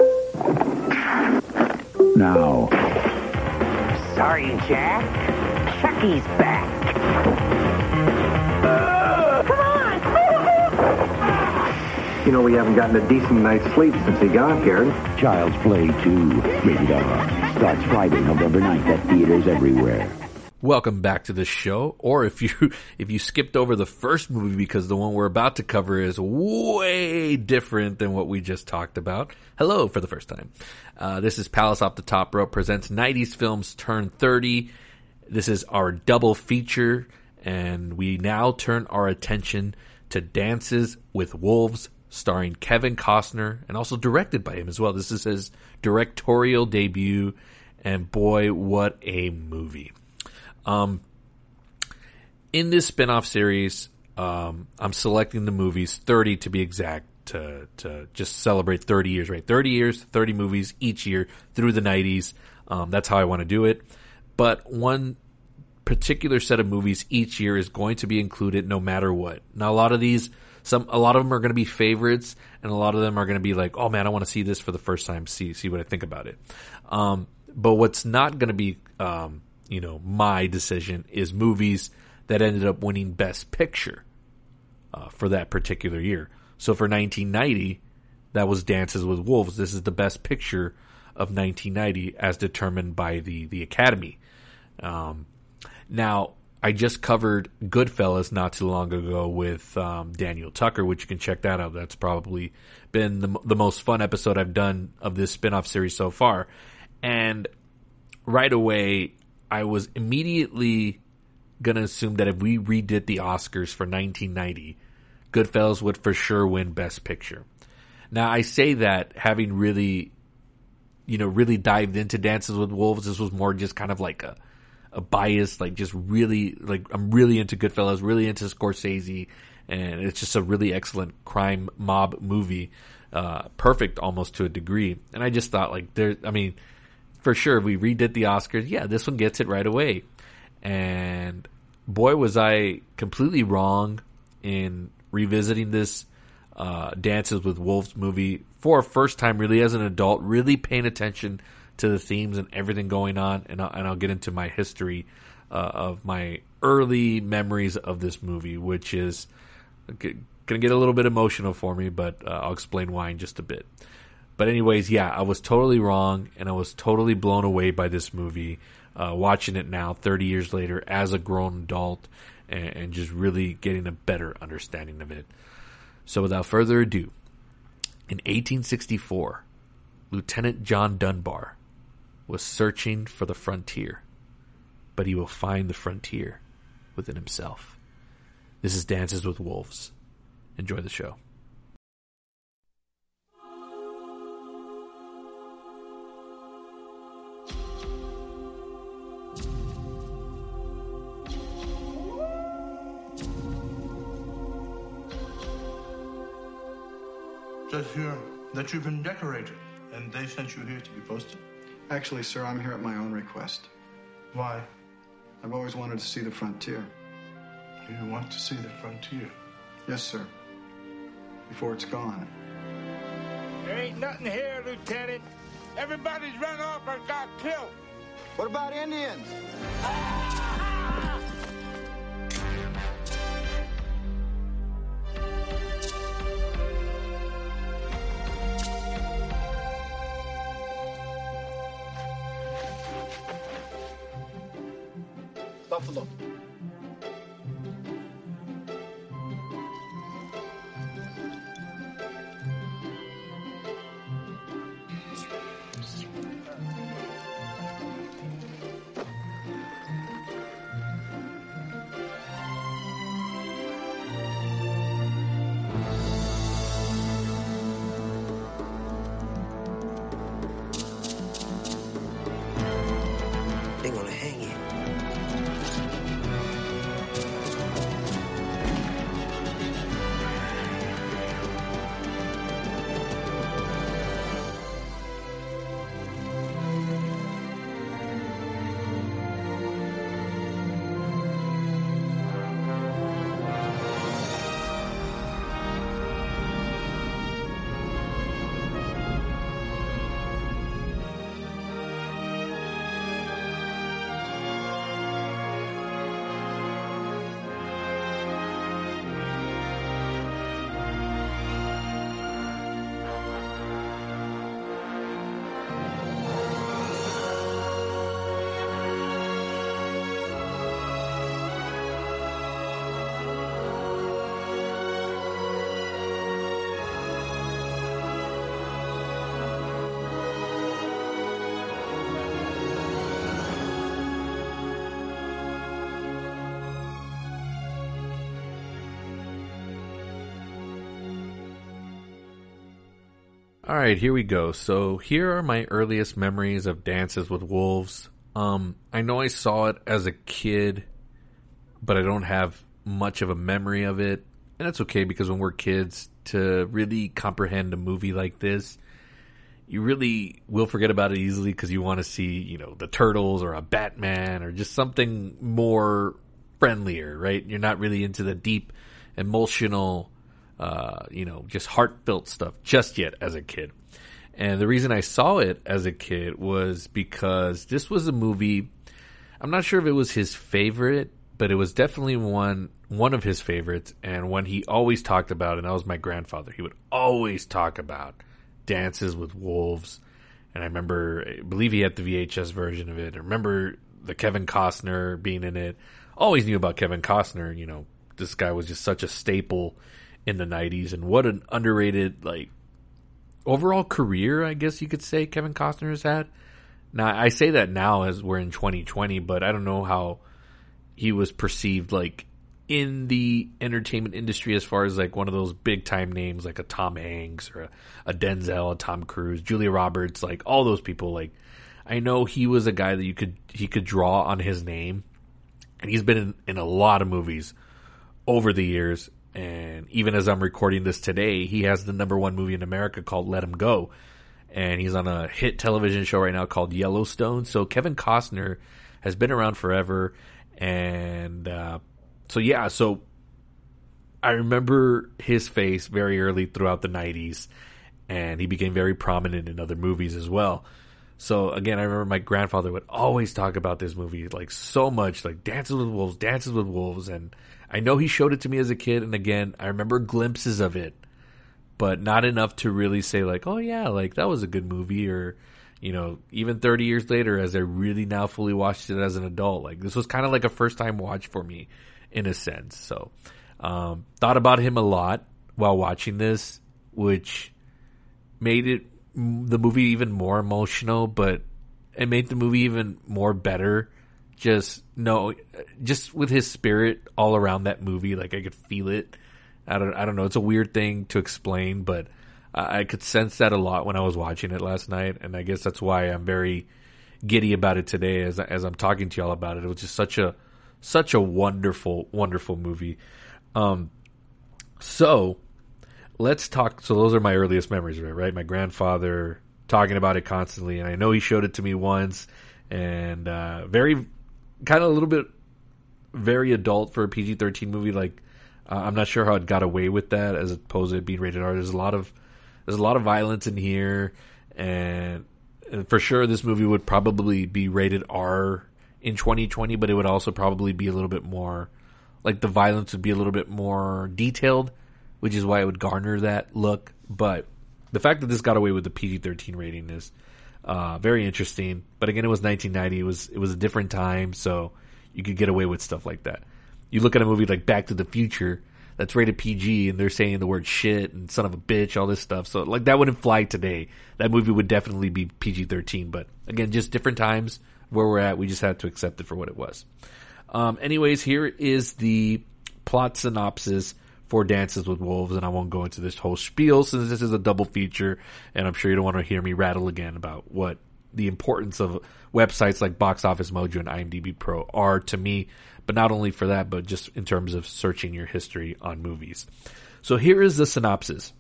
Now, Sorry, Jack. Chucky's back. Uh, come on! you know, we haven't gotten a decent night's sleep since he got here. Child's Play 2, rated R, starts Friday, November 9th at theaters everywhere. Welcome back to the show. Or if you if you skipped over the first movie because the one we're about to cover is way different than what we just talked about. Hello for the first time. Uh, this is Palace Off the Top Rope presents 90s Films Turn 30. This is our double feature, and we now turn our attention to Dances with Wolves, starring Kevin Costner and also directed by him as well. This is his directorial debut, and boy, what a movie! Um, in this spin-off series, um, I'm selecting the movies, 30 to be exact, to, to just celebrate 30 years, right? 30 years, 30 movies each year through the 90s. Um, that's how I want to do it. But one particular set of movies each year is going to be included no matter what. Now, a lot of these, some, a lot of them are going to be favorites, and a lot of them are going to be like, oh man, I want to see this for the first time, see, see what I think about it. Um, but what's not going to be, um, you know, my decision is movies that ended up winning Best Picture uh, for that particular year. So for 1990, that was Dances with Wolves. This is the Best Picture of 1990 as determined by the the Academy. Um, now, I just covered Goodfellas not too long ago with um, Daniel Tucker, which you can check that out. That's probably been the, the most fun episode I've done of this spin-off series so far. And right away, I was immediately going to assume that if we redid the Oscars for 1990, Goodfellas would for sure win Best Picture. Now, I say that having really, you know, really dived into Dances with Wolves. This was more just kind of like a, a bias, like just really, like I'm really into Goodfellas, really into Scorsese, and it's just a really excellent crime mob movie. Uh, perfect almost to a degree. And I just thought like there, I mean, for sure, we redid the Oscars, yeah, this one gets it right away. And boy, was I completely wrong in revisiting this uh, Dances with Wolves movie for a first time, really as an adult, really paying attention to the themes and everything going on. And I'll, and I'll get into my history uh, of my early memories of this movie, which is going to get a little bit emotional for me, but uh, I'll explain why in just a bit. But anyways, yeah, I was totally wrong, and I was totally blown away by this movie. Uh, watching it now, 30 years later, as a grown adult, and, and just really getting a better understanding of it. So without further ado, In 1864, Lieutenant John Dunbar was searching for the frontier, but he will find the frontier within himself. This is Dances with Wolves. Enjoy the show. Says here that you've been decorated, and they sent you here to be posted. Actually, sir, I'm here at my own request. Why? I've always wanted to see the frontier. You want to see the frontier? Yes, sir. Before it's gone. There ain't nothing here, Lieutenant. Everybody's run off or got killed. What about Indians? Buffalo. All right, here we go. So here are my earliest memories of Dances with Wolves. Um, I know I saw it as a kid, but I don't have much of a memory of it, and that's okay because when we're kids, to really comprehend a movie like this, you really will forget about it easily because you want to see, you know, the turtles or a Batman or just something more friendlier, right? You're not really into the deep emotional uh, you know, just heartfelt stuff just yet as a kid. And the reason I saw it as a kid was because this was a movie. I'm not sure if it was his favorite, but it was definitely one one of his favorites and one he always talked about. And that was my grandfather. He would always talk about Dances with Wolves. And I remember, I believe he had the VHS version of it. I remember the Kevin Costner being in it. Always knew about Kevin Costner. You know, this guy was just such a staple in the 90s and what an underrated like overall career I guess you could say Kevin Costner has had. Now I say that now as we're in 2020, but I don't know how he was perceived like in the entertainment industry as far as like one of those big time names like a Tom Hanks or a, a Denzel, a Tom Cruise, Julia Roberts, like all those people like I know he was a guy that you could he could draw on his name and he's been in, in a lot of movies over the years and even as I'm recording this today, he has the number one movie in America called Let Him Go. And he's on a hit television show right now called Yellowstone. So Kevin Costner has been around forever. And uh, so, yeah, so I remember his face very early throughout the 90s. And he became very prominent in other movies as well. So again, I remember my grandfather would always talk about this movie like so much, like Dances with Wolves, Dances with Wolves, and I know he showed it to me as a kid, and again, I remember glimpses of it, but not enough to really say like, oh yeah, like that was a good movie, or you know, even 30 years later, as I really now fully watched it as an adult, like this was kind of like a first time watch for me, in a sense. So, um, thought about him a lot while watching this, which made it the movie even more emotional, but it made the movie even more better. Just no, just with his spirit all around that movie, like I could feel it. I don't, I don't know. It's a weird thing to explain, but I, I could sense that a lot when I was watching it last night, and I guess that's why I'm very giddy about it today as as I'm talking to y'all about it. It was just such a such a wonderful, wonderful movie. Um, so let's talk. So those are my earliest memories, right? Right, my grandfather talking about it constantly, and I know he showed it to me once, and uh, very kind of a little bit very adult for a PG thirteen movie. Like uh, I'm not sure how it got away with that as opposed to being rated R. There's a lot of there's a lot of violence in here, and, and for sure this movie would probably be rated R in 2020, but it would also probably be a little bit more like the violence would be a little bit more detailed, which is why it would garner that look. But the fact that this got away with the PG-13 rating is uh, very interesting. But again, it was 1990. It was it was a different time, so you could get away with stuff like that. You look at a movie like Back to the Future that's rated PG and they're saying the word shit and son of a bitch, all this stuff. So like that wouldn't fly today. That movie would definitely be PG-13. But again, just different times where we're at. We just had to accept it for what it was. Um, anyways, here is the plot synopsis for Dances with Wolves, and I won't go into this whole spiel since this is a double feature, and I'm sure you don't want to hear me rattle again about what the importance of websites like Box Office Mojo and IMDb Pro are to me, but not only for that, but just in terms of searching your history on movies. So here is the synopsis.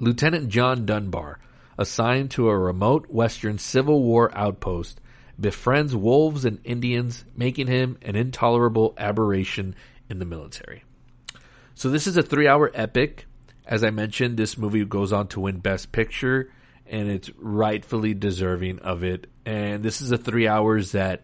Lieutenant John Dunbar, assigned to a remote western Civil War outpost, befriends wolves and Indians, making him an intolerable aberration in the military. So this is a three hour epic. As I mentioned, this movie goes on to win Best Picture, and it's rightfully deserving of it. And this is a three hours that,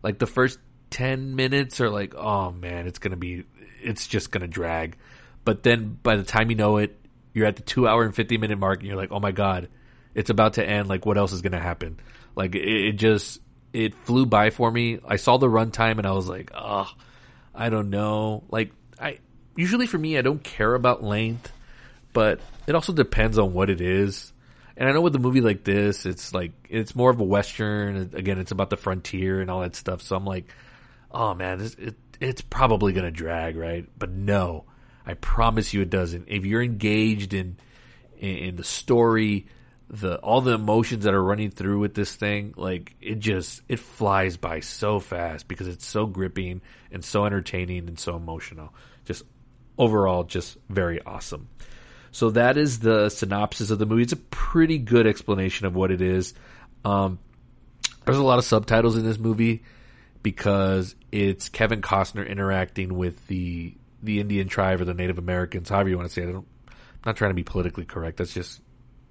like the first 10 minutes are like, oh man, it's gonna be, it's just gonna drag. But then by the time you know it, you're at the two hour and 50 minute mark and you're like, oh my god, it's about to end. Like, what else is gonna happen? Like, it, it just, it flew by for me. I saw the runtime and I was like, oh, I don't know. Like, I, usually for me, I don't care about length, but it also depends on what it is. And I know with a movie like this, it's like, it's more of a Western. Again, it's about the frontier and all that stuff. So I'm like, oh man, it's, it, it's probably going to drag, right? But no, I promise you it doesn't. If you're engaged in, in, in the story, the all the emotions that are running through with this thing, like it just it flies by so fast because it's so gripping and so entertaining and so emotional. Just overall, just very awesome. So that is the synopsis of the movie. It's a pretty good explanation of what it is. Um, there's a lot of subtitles in this movie because it's Kevin Costner interacting with the the Indian tribe or the Native Americans, however you want to say it. I I'm not trying to be politically correct. That's just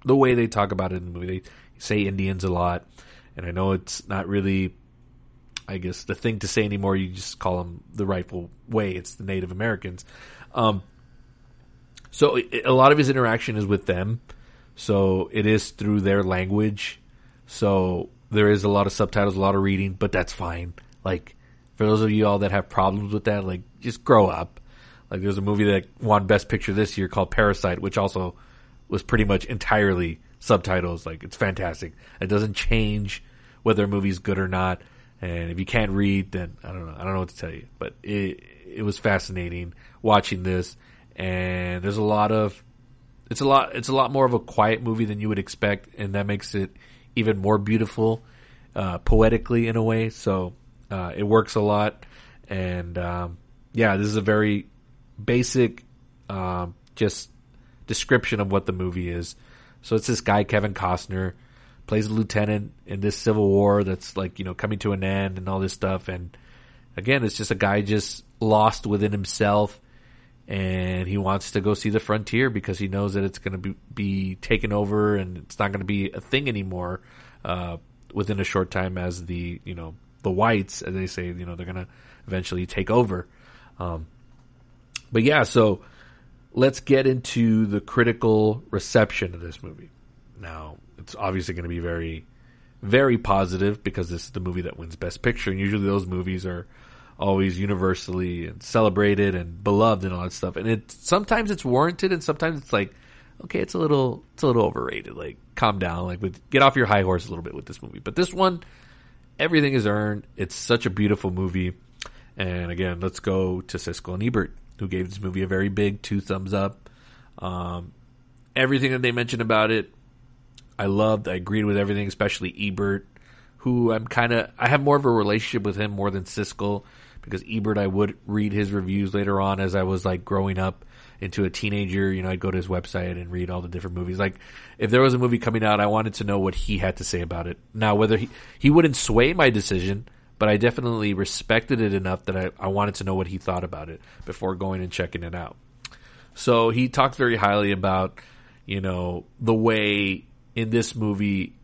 the way they talk about it in the movie. They say Indians a lot, and I know it's not really, I guess, the thing to say anymore. You just call them the rightful way. It's the Native Americans. Um, so it, a lot of his interaction is with them. So it is through their language. So there is a lot of subtitles, a lot of reading, but that's fine. Like for those of you all that have problems with that, like just grow up. Like there's a movie that won Best Picture this year called Parasite, which also was pretty much entirely subtitles. Like it's fantastic. It doesn't change whether a movie's good or not. And if you can't read, then I don't know. I don't know what to tell you. But it it was fascinating watching this. And there's a lot of it's a lot it's a lot more of a quiet movie than you would expect, and that makes it even more beautiful, uh, poetically in a way. So uh, it works a lot. And um, yeah, this is a very basic, um, just description of what the movie is. So it's this guy, Kevin Costner, plays a lieutenant in this civil war that's like, you know, coming to an end and all this stuff. And again, it's just a guy just lost within himself and he wants to go see the frontier because he knows that it's going to be, be taken over and it's not going to be a thing anymore, uh, within a short time as the, you know, the whites, as they say, you know, they're going to eventually take over. Um, but yeah, so, let's get into the critical reception of this movie. Now, it's obviously going to be very, very positive because this is the movie that wins Best Picture, and usually those movies are always universally celebrated and beloved and all that stuff. And it sometimes it's warranted, and sometimes it's like, okay, it's a little it's a little overrated. Like calm down, like with get off your high horse a little bit with this movie. But this one, everything is earned. It's such a beautiful movie. And again, let's go to Siskel and Ebert, who gave this movie a very big two thumbs up. Um, everything that they mentioned about it, I loved. I agreed with everything, especially Ebert, who I'm kind of I have more of a relationship with him more than Siskel because Ebert I would read his reviews later on as I was like growing up into a teenager. You know, I'd go to his website and read all the different movies. Like if there was a movie coming out, I wanted to know what he had to say about it. Now, whether he he wouldn't sway my decision. But I definitely respected it enough that I, I wanted to know what he thought about it before going and checking it out. So he talked very highly about, you know, the way in this movie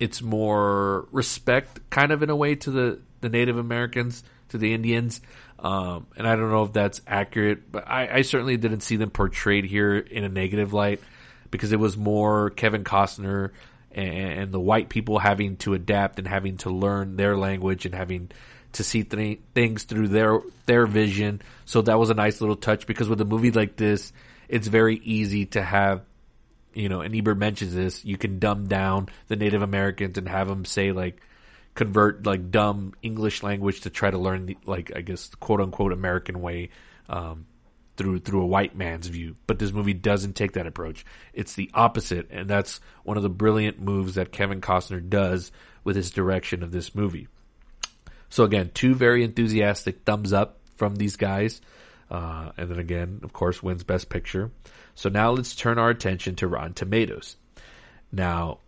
it's more respect kind of in a way to the, the Native Americans, to the Indians. Um, and I don't know if that's accurate, but I, I certainly didn't see them portrayed here in a negative light because it was more Kevin Costner and, and the white people having to adapt and having to learn their language and having to see th- things through their their vision. So that was a nice little touch because with a movie like this, it's very easy to have, you know, and Ebert mentions this, you can dumb down the Native Americans and have them say like, convert like dumb English language to try to learn the, like, I guess, quote unquote American way, um, through, through a white man's view. But this movie doesn't take that approach. It's the opposite. And that's one of the brilliant moves that Kevin Costner does with his direction of this movie. So again, two very enthusiastic thumbs up from these guys. Uh, and then again, of course, wins Best Picture. So now let's turn our attention to Rotten Tomatoes. Now,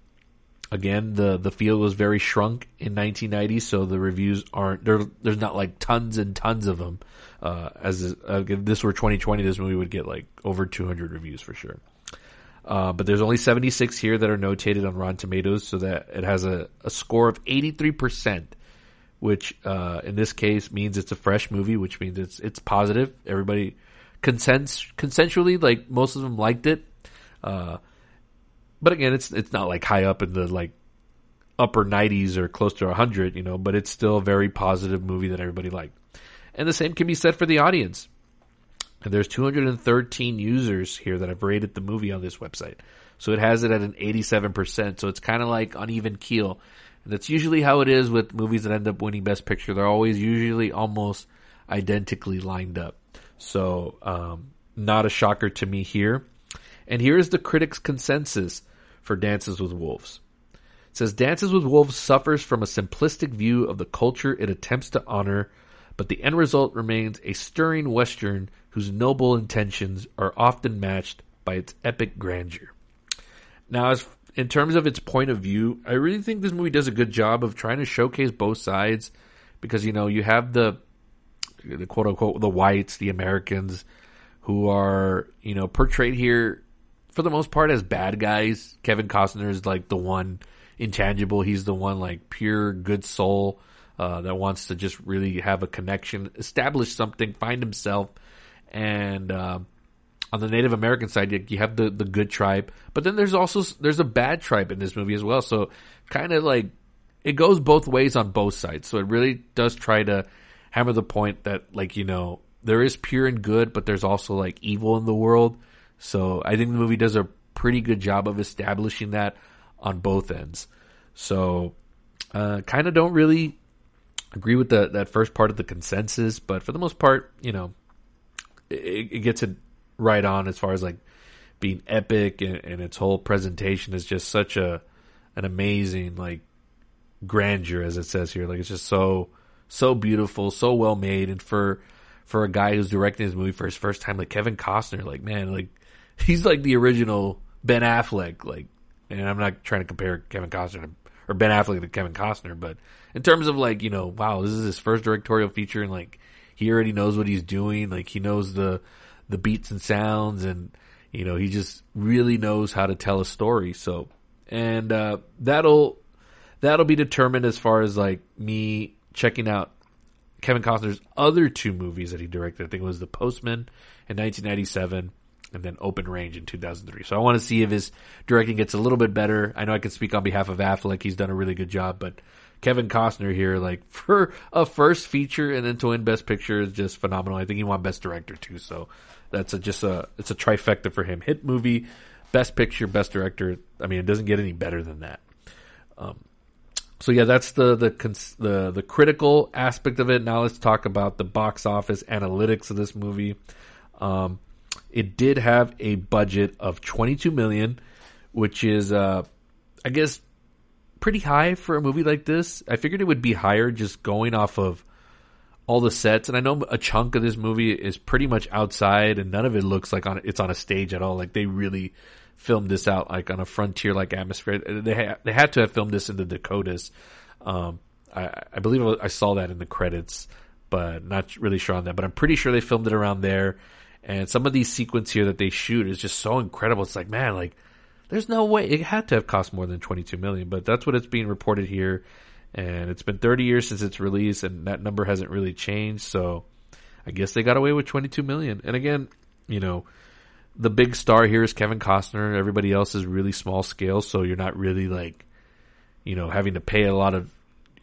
again, the the field was very shrunk in 1990, so the reviews aren't there. There's not like tons and tons of them. Uh, as uh, if this were 2020, this movie would get like over 200 reviews for sure. Uh, but there's only 76 here that are notated on Rotten Tomatoes, so that it has a, a score of 83 percent which uh, in this case means it's a fresh movie, which means it's it's positive. Everybody consents consensually, like most of them liked it. Uh, but again, it's it's not like high up in the like upper 90s or close to 100, you know, but it's still a very positive movie that everybody liked. And the same can be said for the audience. And there's 213 users here that have rated the movie on this website. So it has it at an 87%. So it's kind of like uneven keel. And that's usually how it is with movies that end up winning Best Picture. They're always usually almost identically lined up. So, um, not a shocker to me here. And here's the critics' consensus for Dances with Wolves. It says Dances with Wolves suffers from a simplistic view of the culture it attempts to honor, but the end result remains a stirring western whose noble intentions are often matched by its epic grandeur. Now, as in terms of its point of view, I really think this movie does a good job of trying to showcase both sides because you know you have the the quote unquote the whites, the Americans who are, you know, portrayed here for the most part as bad guys. Kevin Costner is like the one intangible. He's the one like pure good soul uh, that wants to just really have a connection, establish something, find himself, and uh, on the Native American side, you have the the good tribe, but then there's also there's a bad tribe in this movie as well. So kind of like it goes both ways on both sides. So it really does try to hammer the point that like you know there is pure and good, but there's also like evil in the world. So I think the movie does a pretty good job of establishing that on both ends. So uh, kind of don't really agree with the that first part of the consensus, but for the most part, you know, it, it gets it right on as far as like being epic and, and, its whole presentation is just such a an amazing like grandeur as it says here. Like it's just so so beautiful so well made. And for for a guy who's directing his movie for his first time like Kevin Costner like man like he's like the original Ben Affleck like and I'm not trying to compare Kevin Costner to, or Ben Affleck to Kevin Costner but in terms of like you know wow this is his first directorial feature and like he already knows what he's doing. Like he knows the the beats and sounds and you know he just really knows how to tell a story. So and uh, that'll that'll be determined as far as like me checking out Kevin Costner's other two movies that he directed. I think it was The Postman in 1997 and then Open Range in 2003 so I want to see if his directing gets a little bit better. I know I can speak on behalf of Affleck. He's done a really good job but Kevin Costner here, like for a first feature and then to win Best Picture is just phenomenal. I think he won Best Director too, so that's a, just a it's a trifecta for him. Hit movie, Best Picture, Best Director. I mean, it doesn't get any better than that. Um, so yeah, that's the the the the critical aspect of it. Now let's talk about the box office analytics of this movie. Um, it did have a budget of 22 million, which is, uh, I guess, pretty high for a movie like this. I figured it would be higher just going off of all the sets, and I know a chunk of this movie is pretty much outside, and none of it looks like on it's on a stage at all. Like they really filmed this out like on a frontier like atmosphere. They ha- they had to have filmed this in the Dakotas. Um, I, I believe I saw that in the credits, but not really sure on that. But I'm pretty sure they filmed it around there. And some of these sequence here that they shoot is just so incredible. It's like, man, like there's no way it had to have cost more than 22 million, but that's what it's being reported here. And it's been 30 years since its release, and that number hasn't really changed. So I guess they got away with 22 million. And again, you know, the big star here is Kevin Costner. Everybody else is really small scale, so you're not really like, you know, having to pay a lot of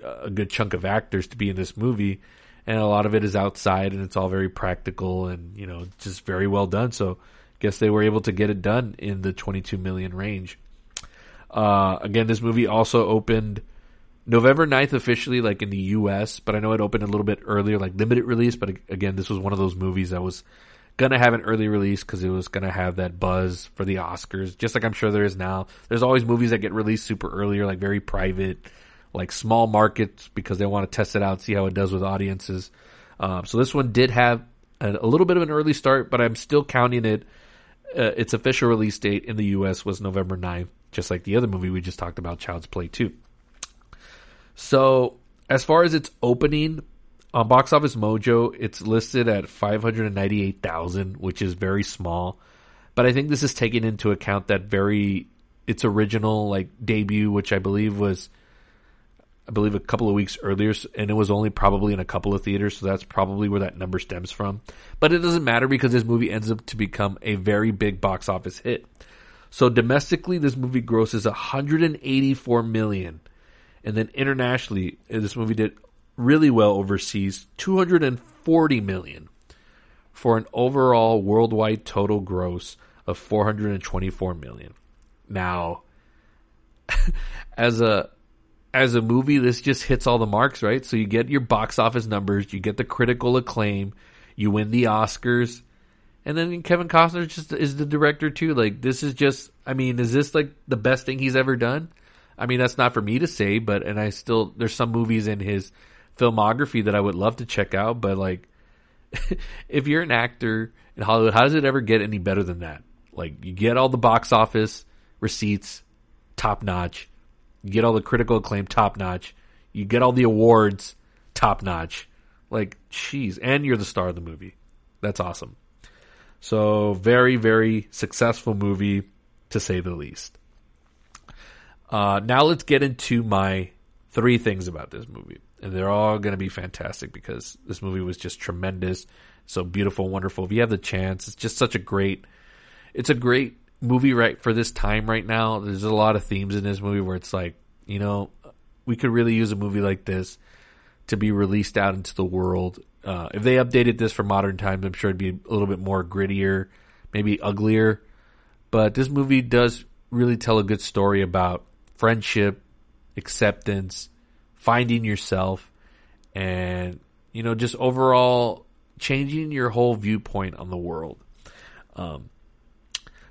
uh, a good chunk of actors to be in this movie, and a lot of it is outside, and it's all very practical and you know just very well done. So, guess they were able to get it done in the 22 million range. Uh, again, this movie also opened November 9th officially, like in the U.S., but I know it opened a little bit earlier, like limited release. But again, this was one of those movies that was gonna have an early release because it was gonna have that buzz for the Oscars, just like I'm sure there is now. There's always movies that get released super early or like very private, like small markets because they want to test it out, see how it does with audiences. Um, so this one did have a, a, little bit of an early start, but I'm still counting it. Uh, its official release date in the U.S. was November 9th, just like the other movie we just talked about, Child's Play 2. So as far as its opening on Box Office Mojo, it's listed at 598,000, which is very small. But I think this is taking into account that very its original like debut, which I believe was I believe a couple of weeks earlier, and it was only probably in a couple of theaters, so that's probably where that number stems from. But it doesn't matter because this movie ends up to become a very big box office hit. So domestically, this movie grosses 184 million, and then internationally, eh, this movie did really well overseas, 240 million for an overall worldwide total gross of 424 million. Now, as a as a movie, this just hits all the marks, right? So you get your box office numbers, you get the critical acclaim, you win the Oscars, and then Kevin Costner just is the director too. Like this is just, I mean, is this like the best thing he's ever done? I mean, that's not for me to say, but and I still there's some movies in his filmography that I would love to check out, but like if you're an actor in Hollywood, how does it ever get any better than that? Like you get all the box office receipts, top notch. You get all the critical acclaim, top notch. You get all the awards, top notch. Like, jeez, and you're the star of the movie. That's awesome. So very, very successful movie to say the least. Uh, now let's get into my three things about this movie and they're all going to be fantastic because this movie was just tremendous, so beautiful, wonderful. If you have the chance, it's just such a great, it's a great movie right for this time right now. There's a lot of themes in this movie where it's like, you know, we could really use a movie like this to be released out into the world. Uh, if they updated this for modern times, I'm sure it'd be a little bit more grittier, maybe uglier. But this movie does really tell a good story about friendship, acceptance, finding yourself and you know just overall changing your whole viewpoint on the world um,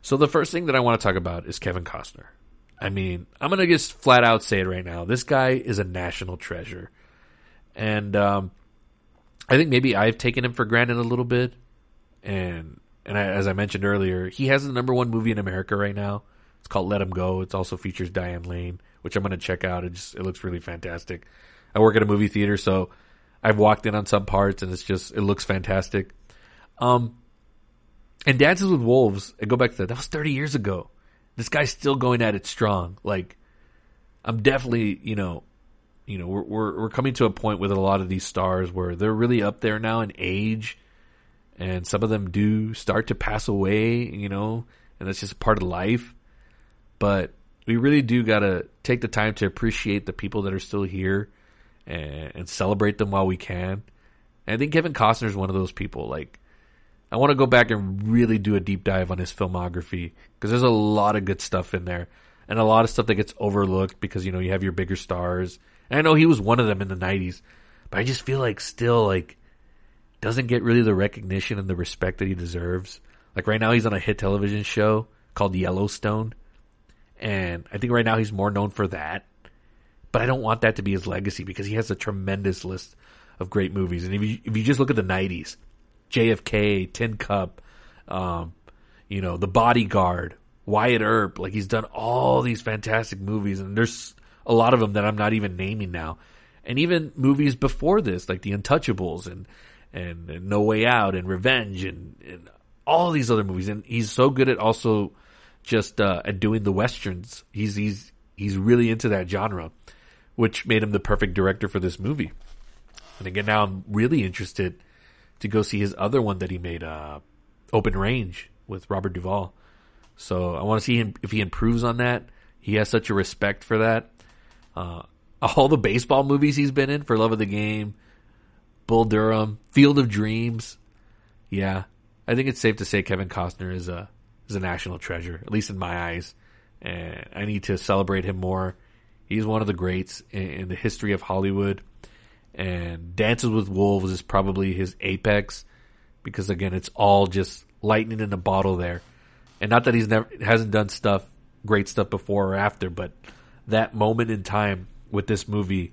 so the first thing that i want to talk about is kevin costner i mean i'm gonna just flat out say it right now this guy is a national treasure and um, i think maybe i've taken him for granted a little bit and and I, as i mentioned earlier he has the number one movie in america right now it's called let him go it also features diane lane which I'm going to check out. It just it looks really fantastic. I work at a movie theater, so I've walked in on some parts, and it's just it looks fantastic. Um, and Dances with Wolves, I go back to that. That was 30 years ago. This guy's still going at it strong. Like, I'm definitely, you know, you know, we're we're we're coming to a point with a lot of these stars where they're really up there now in age, and some of them do start to pass away. You know, and that's just part of life. But we really do got to take the time to appreciate the people that are still here and, and celebrate them while we can. And I think Kevin Costner is one of those people. Like, I want to go back and really do a deep dive on his filmography because there's a lot of good stuff in there and a lot of stuff that gets overlooked because you know you have your bigger stars. And I know he was one of them in the '90s, but I just feel like still like doesn't get really the recognition and the respect that he deserves. Like right now, he's on a hit television show called Yellowstone, and I think right now he's more known for that. But I don't want that to be his legacy because he has a tremendous list of great movies. And if you if you just look at the '90s, JFK, Tin Cup, um, you know, The Bodyguard, Wyatt Earp, like he's done all these fantastic movies, and there's a lot of them that I'm not even naming now, and even movies before this, like The Untouchables and and, and No Way Out and Revenge and, and all these other movies, and he's so good at also just uh, at doing the westerns. He's he's he's really into that genre, which made him the perfect director for this movie. And again, now I'm really interested to go see his other one that he made, uh, Open Range with Robert Duvall. So I want to see him if he improves on that. He has such a respect for that. Uh, all the baseball movies he's been in, For Love of the Game, Bull Durham, Field of Dreams. Yeah, I think it's safe to say Kevin Costner is a is a national treasure, at least in my eyes. And I need to celebrate him more. He's one of the greats in, in the history of Hollywood. And Dances with Wolves is probably his apex because again, it's all just lightning in a bottle there. And not that he's never hasn't done stuff, great stuff before or after, but that moment in time with this movie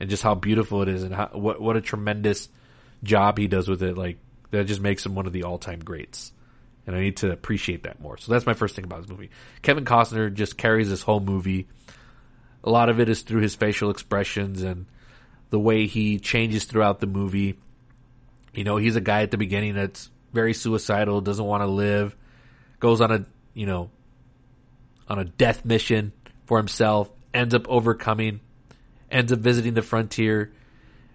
and just how beautiful it is and how, what what a tremendous job he does with it. Like that just makes him one of the all time greats. And I need to appreciate that more. So that's my first thing about this movie. Kevin Costner just carries this whole movie. A lot of it is through his facial expressions and the way he changes throughout the movie. You know, he's a guy at the beginning that's very suicidal, doesn't want to live, goes on a, you know, on a death mission for himself, ends up overcoming, ends up visiting the frontier,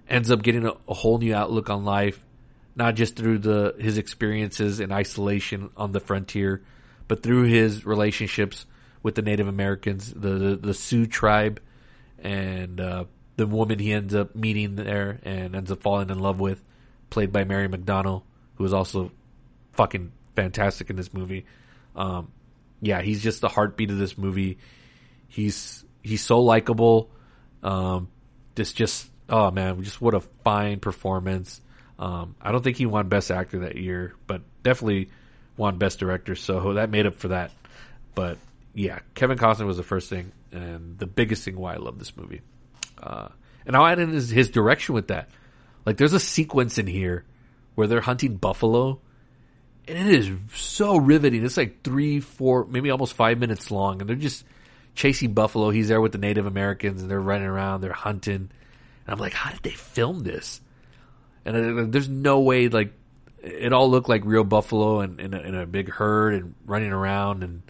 ends up getting a, a whole new outlook on life, not just through the his experiences in isolation on the frontier, but through his relationships with the Native Americans, the the, the Sioux tribe, and uh, the woman he ends up meeting there and ends up falling in love with, played by Mary McDonnell, who is also fucking fantastic in this movie. Um, yeah, he's just the heartbeat of this movie. He's he's so likable. Um, this just oh man, just what a fine performance. Um, I don't think he won Best Actor that year, but definitely won Best Director. So that made up for that. But yeah, Kevin Costner was the first thing and the biggest thing why I love this movie. Uh, and I'll add in his, his direction with that. Like, there's a sequence in here where they're hunting buffalo, and it is so riveting. It's like three, four, maybe almost five minutes long, and they're just chasing buffalo. He's there with the Native Americans, and they're running around, they're hunting. And I'm like, how did they film this? And uh, there's no way, like, it all looked like real buffalo and in, in, a big herd and running around and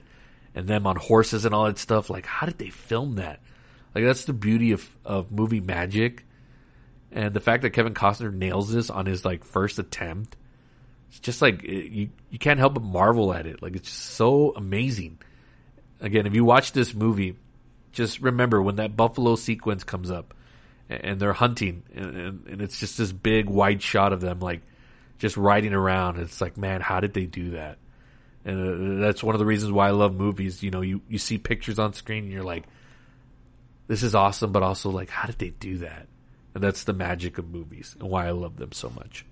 and them on horses and all that stuff. Like, how did they film that? Like, that's the beauty of of movie magic, and the fact that Kevin Costner nails this on his like first attempt. It's just like you you can't help but marvel at it. Like, it's just so amazing. Again, if you watch this movie, just remember when that buffalo sequence comes up and they're hunting and, and, it's just this big wide shot of them like just riding around. It's like, man, how did they do that? And uh, that's one of the reasons why I love movies. You know, you, you see pictures on screen and you're like, this is awesome, but also like, how did they do that? And that's the magic of movies and why I love them so much.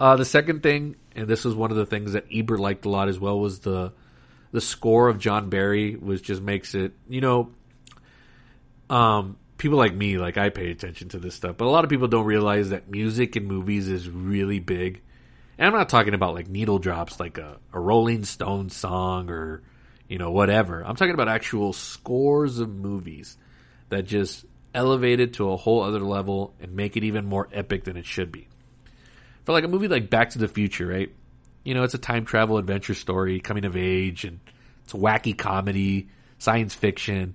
Uh, the second thing, and this was one of the things that Ebert liked a lot as well, was the the score of John Barry, which just makes it, you know, um, people like me, like I pay attention to this stuff, but a lot of people don't realize that music in movies is really big. And I'm not talking about like needle drops, like a, a Rolling Stone song or, you know, whatever. I'm talking about actual scores of movies that just elevate it to a whole other level and make it even more epic than it should be. For like a movie like Back to the Future, right? You know, it's a time travel adventure story, coming of age, and it's wacky comedy, science fiction.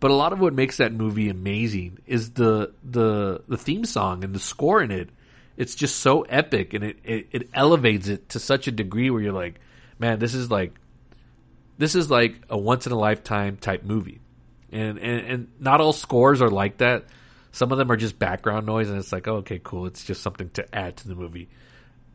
But a lot of what makes that movie amazing is the the the theme song and the score in it. It's just so epic and it, it, it elevates it to such a degree where you're like, man, this is like this is like a once in a lifetime type movie. And, and and not all scores are like that. Some of them are just background noise and it's like, oh, okay, cool. It's just something to add to the movie.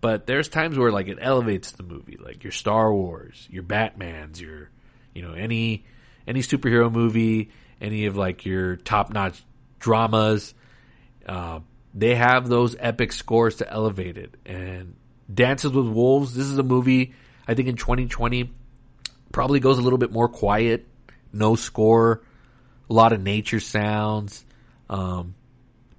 But there's times where like it elevates the movie, like your Star Wars, your Batman's, your you know any any superhero movie, any of like your top notch dramas. Uh, they have those epic scores to elevate it. And Dances with Wolves, this is a movie I think in 2020 probably goes a little bit more quiet, no score, a lot of nature sounds. Um,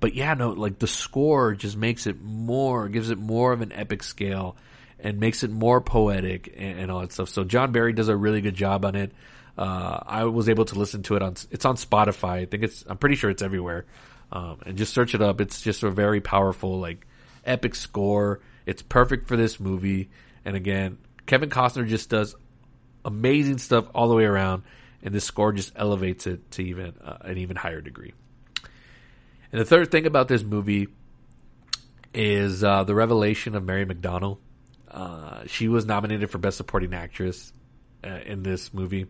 but yeah, no, like the score just makes it more, gives it more of an epic scale and makes it more poetic and, and all that stuff. So John Barry does a really good job on it. Uh, I was able to listen to it on, it's on Spotify. I think it's, I'm pretty sure it's everywhere. Um, and just search it up. It's just a very powerful, like, epic score. It's perfect for this movie. And again, Kevin Costner just does amazing stuff all the way around, and this score just elevates it to even uh, an even higher degree. And the third thing about this movie is uh, the revelation of Mary McDonnell. Uh, she was nominated for Best Supporting Actress uh, in this movie.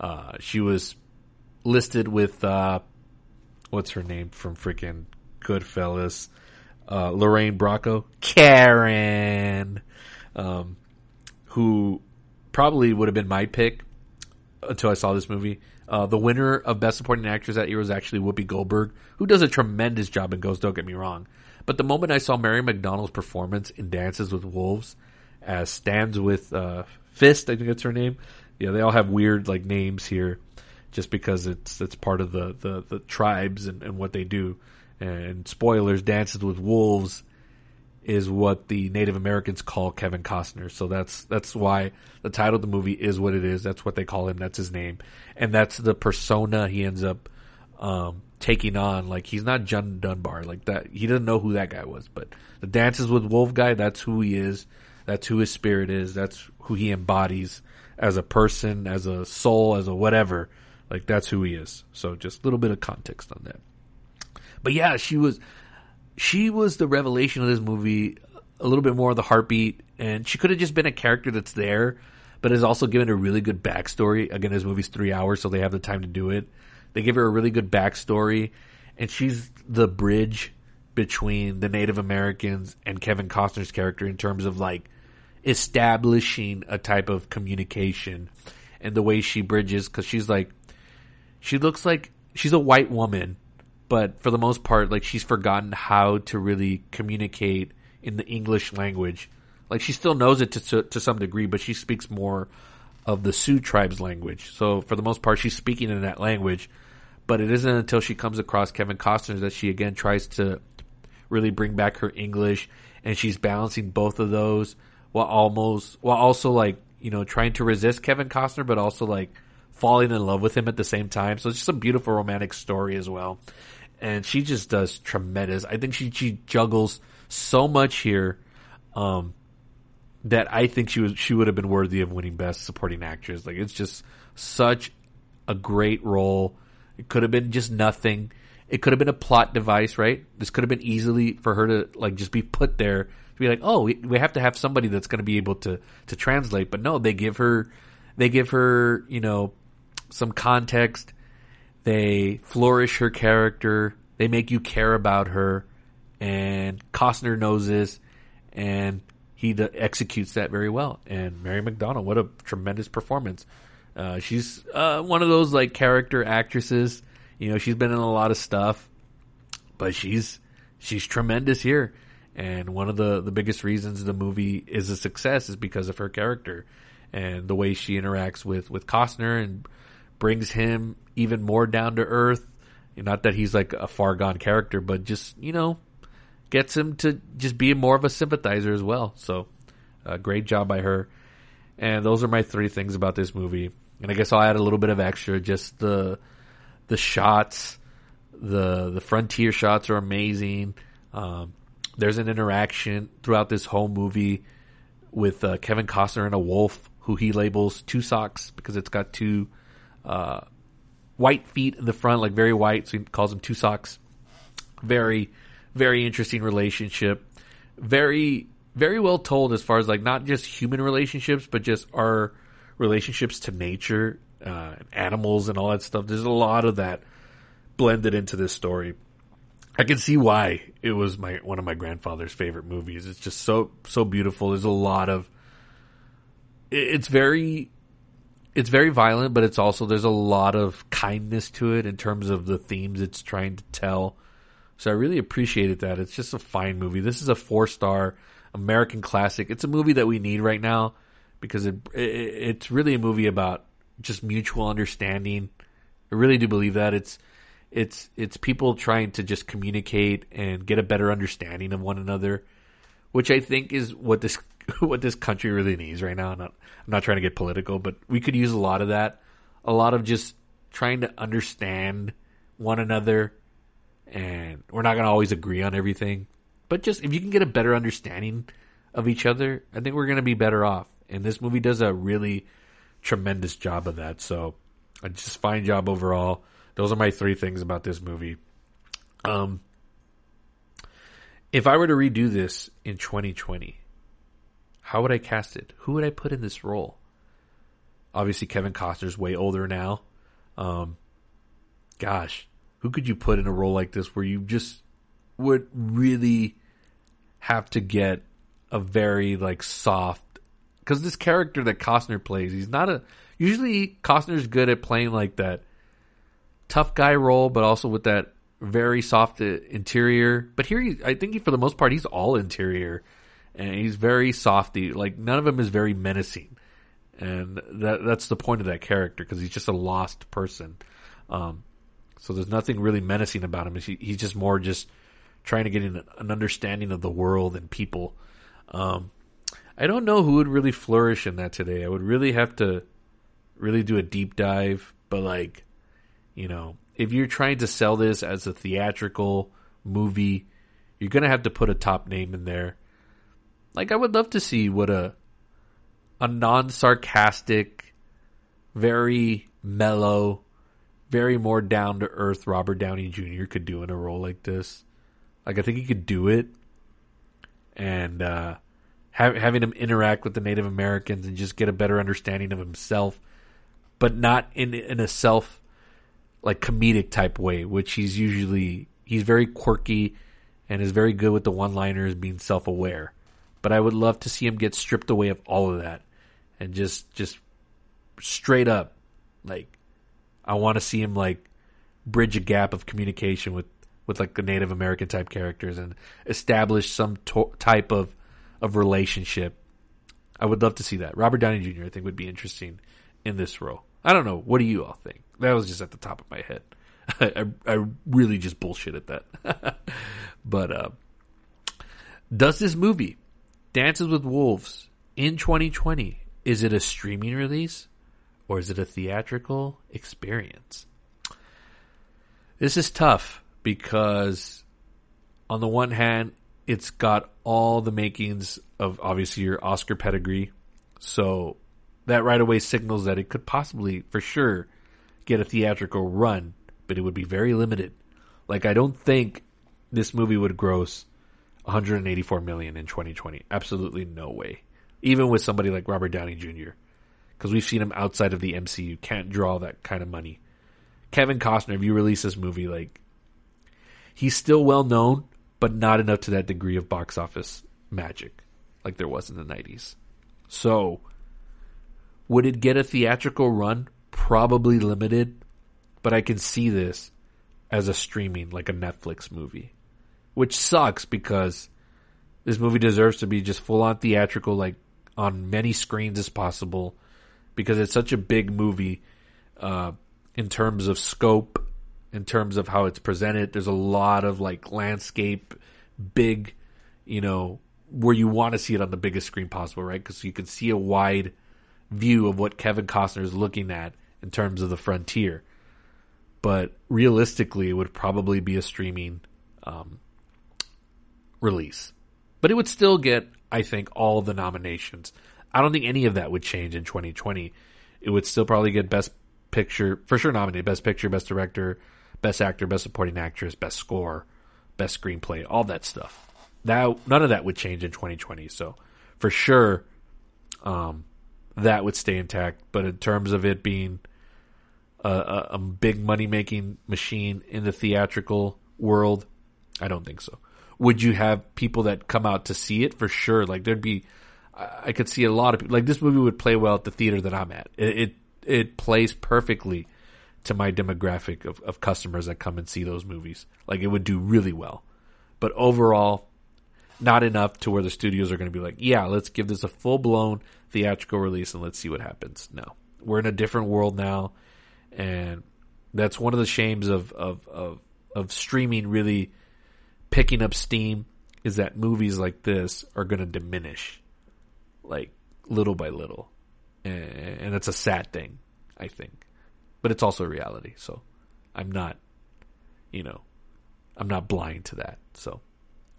Uh, she was listed with uh, what's her name from freaking Goodfellas, uh, Lorraine Bracco, Karen, um, who probably would have been my pick until I saw this movie. Uh, the winner of Best Supporting Actress that year was actually Whoopi Goldberg, who does a tremendous job in Ghost. Don't get me wrong, but the moment I saw Mary McDonnell's performance in Dances with Wolves, as stands with uh, Fist, I think that's her name. Yeah, they all have weird like names here just because it's it's part of the the, the tribes and, and what they do. And spoilers, Dances with Wolves is what the Native Americans call Kevin Costner. So that's that's why the title of the movie is what it is. That's what they call him. That's his name, and that's the persona he ends up um, taking on. Like he's not John Dunbar like that. He doesn't know who that guy was, but the Dances with Wolf guy. That's who he is. That's who his spirit is. That's who he embodies as a person, as a soul, as a whatever. Like that's who he is. So just a little bit of context on that. But yeah, she was she was the revelation of this movie. A little bit more of the heartbeat, and she could have just been a character that's there, but is also given a really good backstory. Again, this movie's three hours, so they have the time to do it. They give her a really good backstory, and she's the bridge between the Native Americans and Kevin Costner's character in terms of like establishing a type of communication and the way she bridges because she's like she looks like she's a white woman, but for the most part, like she's forgotten how to really communicate in the English language. Like she still knows it to to some degree, but she speaks more of the Sioux tribe's language. So for the most part, she's speaking in that language. But it isn't until she comes across Kevin Costner that she again tries to really bring back her English, and she's balancing both of those while almost while also like you know trying to resist Kevin Costner, but also like falling in love with him at the same time. So it's just a beautiful romantic story as well. And she just does tremendous. I think she, she juggles so much here, um, that I think she was, she would have been worthy of winning best supporting actress. Like it's just such a great role. It could have been just nothing. It could have been a plot device, right? This could have been easily for her to like just be put there to be like, oh, we, we have to have somebody that's going to be able to to translate. But no, they give her they give her you know some context. They flourish her character. They make you care about her. And Costner knows this, and he executes that very well. And Mary McDonnell, what a tremendous performance! Uh, she's uh, one of those like character actresses. You know, she's been in a lot of stuff, but she's she's tremendous here. And one of the the biggest reasons the movie is a success is because of her character and the way she interacts with with Costner and brings him even more down to earth. Not that he's like a far gone character, but just, you know, gets him to just be more of a sympathizer as well. So, uh, great job by her. And those are my three things about this movie. And I guess I'll add a little bit of extra, just the, the shots, the, the frontier shots are amazing. Um, there's an interaction throughout this whole movie with uh, Kevin Costner and a wolf who he labels two socks because it's got two uh, white feet in the front, like very white. So he calls them two socks. Very, very interesting relationship. Very, very well told as far as like not just human relationships, but just our relationships to nature, uh, animals, and all that stuff. There's a lot of that blended into this story. I can see why it was my one of my grandfather's favorite movies. It's just so so beautiful. There's a lot of it's very it's very violent, but it's also there's a lot of kindness to it in terms of the themes it's trying to tell. So I really appreciated that. It's just a fine movie. This is a four star American classic. It's a movie that we need right now because it, it it's really a movie about just mutual understanding. I really do believe that it's it's it's people trying to just communicate and get a better understanding of one another, which I think is what this what this country really needs right now. I'm not I'm not trying to get political, but we could use a lot of that, a lot of just trying to understand one another, and we're not going to always agree on everything, but just if you can get a better understanding of each other, I think we're going to be better off. And this movie does a really tremendous job of that. So, a just fine job overall. Those are my three things about this movie. Um, if I were to redo this in 2020, how would I cast it? Who would I put in this role? Obviously, Kevin Costner's way older now. Um, gosh, who could you put in a role like this where you just would really have to get a very like soft because this character that Costner plays, he's not a usually Costner's good at playing like that tough guy role, but also with that very soft uh, interior. But here, he, I think he, for the most part, he's all interior, and he's very softy. Like none of him is very menacing, and that that's the point of that character because he's just a lost person. Um, so there's nothing really menacing about him. He, he's just more just trying to get an, an understanding of the world and people. Um, I don't know who would really flourish in that today. I would really have to really do a deep dive, but like, you know, if you're trying to sell this as a theatrical movie, you're gonna have to put a top name in there. Like, I would love to see what a a non-sarcastic, very mellow, very more down to earth Robert Downey Jr. could do in a role like this. Like, I think he could do it, and uh, have, having him interact with the Native Americans and just get a better understanding of himself, but not in in a self like comedic type way, which he's usually he's very quirky and is very good with the one liners being self aware. But I would love to see him get stripped away of all of that and just just straight up like I want to see him like bridge a gap of communication with with like the Native American type characters and establish some to- type of of relationship. I would love to see that. Robert Downey Jr. I think would be interesting in this role. I don't know. What do you all think? That was just at the top of my head. I, I really just bullshit at that. but uh, does this movie, Dances with Wolves, in 2020, is it a streaming release or is it a theatrical experience? This is tough because, on the one hand, it's got all the makings of obviously your Oscar pedigree. So that right away signals that it could possibly, for sure, get a theatrical run, but it would be very limited. Like I don't think this movie would gross 184 million in 2020. Absolutely no way. Even with somebody like Robert Downey Jr. Because we've seen him outside of the MCU, can't draw that kind of money. Kevin Costner, if you release this movie, like he's still well known, but not enough to that degree of box office magic like there was in the 90s. So, would it get a theatrical run? Probably limited, but I can see this as a streaming, like a Netflix movie. Which sucks because this movie deserves to be just full on theatrical, like on many screens as possible, because it's such a big movie uh, in terms of scope, in terms of how it's presented. There's a lot of like landscape, big, you know, where you want to see it on the biggest screen possible, right? Because you can see a wide view of what Kevin Costner is looking at in terms of the frontier. But realistically, it would probably be a streaming um, release. But it would still get, I think, all the nominations. I don't think any of that would change in 2020. It would still probably get Best Picture, for sure nominated Best Picture, Best Director, Best Actor, Best Supporting Actress, Best Score, Best Screenplay, all that stuff. That none of that would change in 2020. So for sure, um, that would stay intact. But in terms of it being a, a, a big money making machine in the theatrical world, I don't think so. Would you have people that come out to see it for sure? Like there'd be, I could see a lot of people. Like this movie would play well at the theater that I'm at. It it, it plays perfectly to my demographic of, of customers that come and see those movies. Like it would do really well. But overall, not enough to where the studios are going to be like, yeah, let's give this a full blown theatrical release and let's see what happens. No, we're in a different world now, and that's one of the shames of of of, of streaming really picking up steam is that movies like this are going to diminish, like little by little, and, it's a sad thing, I think, but it's also a reality. So I'm not, you know, I'm not blind to that. So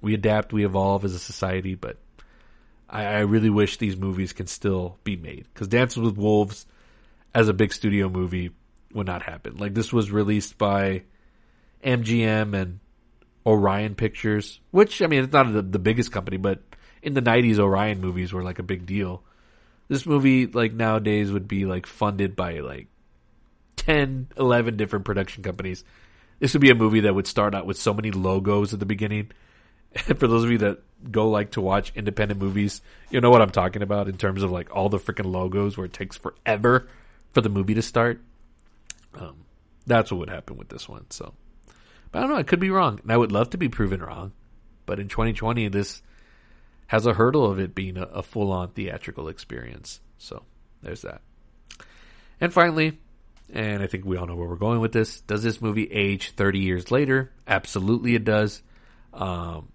we adapt, we evolve as a society, but I, I really wish these movies can still be made because Dances with Wolves as a big studio movie would not happen. Like this was released by MGM and Orion Pictures, which I mean it's not the, the biggest company, but in the '90s, Orion movies were like a big deal. This movie, like nowadays, would be like funded by like 10, 11 different production companies. This would be a movie that would start out with so many logos at the beginning. And for those of you that go like to watch independent movies, you know what I'm talking about in terms of like all the freaking logos where it takes forever for the movie to start. Um, that's what would happen with this one. So, but I don't know. I could be wrong, and I would love to be proven wrong. But in 2020, this has a hurdle of it being a, a full on theatrical experience. So there's that. And finally, and I think we all know where we're going with this. Does this movie age 30 years later? Absolutely, it does. Um,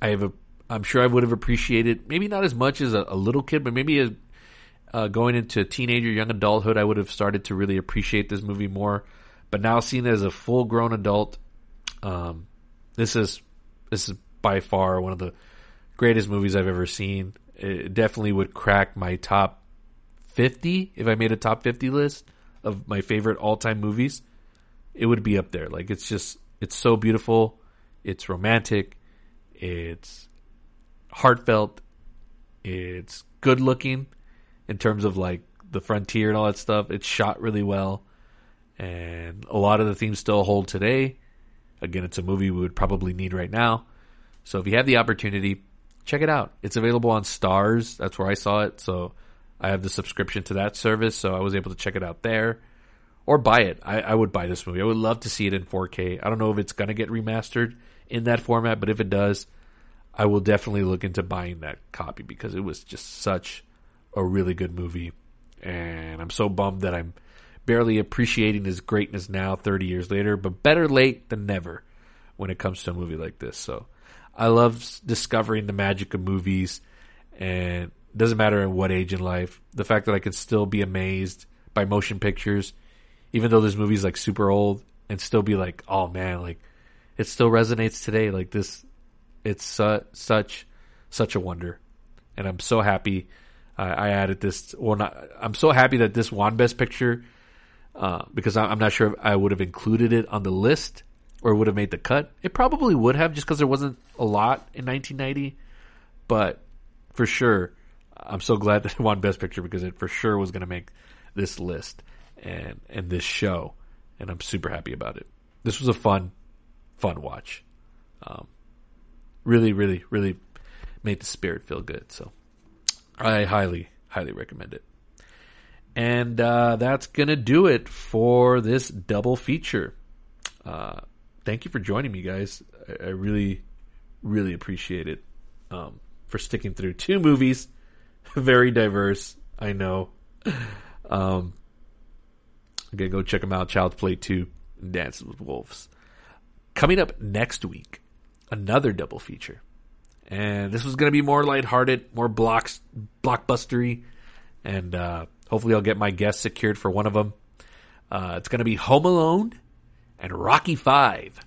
I have a, I'm sure I would have appreciated maybe not as much as a, a little kid, but maybe as uh, going into teenager, young adulthood, I would have started to really appreciate this movie more. But now, seen as a full grown adult, um, this is this is by far one of the greatest movies I've ever seen. It definitely would crack my top 50 if I made a top 50 list of my favorite all time movies. It would be up there. Like it's just it's so beautiful. It's romantic. It's heartfelt. It's good looking in terms of like the frontier and all that stuff. It's shot really well. And a lot of the themes still hold today. Again, it's a movie we would probably need right now. So if you have the opportunity, check it out. It's available on Starz. That's where I saw it. So I have the subscription to that service. So I was able to check it out there or buy it. I, I would buy this movie. I would love to see it in 4K. I don't know if it's going to get remastered in that format, but if it does, I will definitely look into buying that copy because it was just such a really good movie. And I'm so bummed that I'm barely appreciating his greatness now, 30 years later, but better late than never when it comes to a movie like this. So I love discovering the magic of movies and it doesn't matter at what age in life. The fact that I could still be amazed by motion pictures, even though this movie's like super old and still be like, oh man, like it still resonates today. Like this, it's su- such, such a wonder. And I'm so happy I, I added this. Well, not. I'm so happy that this won Best Picture uh, because I'm not sure if I would have included it on the list or would have made the cut. It probably would have just because there wasn't a lot in 1990. But for sure, I'm so glad that it won Best Picture because it for sure was going to make this list and and this show, and I'm super happy about it. This was a fun, fun watch. Um, really, really, really made the spirit feel good. So I highly, highly recommend it. And uh, that's going to do it for this double feature. Uh, thank you for joining me, guys. I, I really, really appreciate it um, for sticking through two movies. Very diverse, I know. Um, again, go check them out. Child's Play 2 Dances with Wolves. Coming up next week, another double feature and this was going to be more lighthearted, more blocks, blockbustery, and uh, hopefully I'll get my guest secured for one of them. Uh, it's going to be Home Alone and Rocky Five,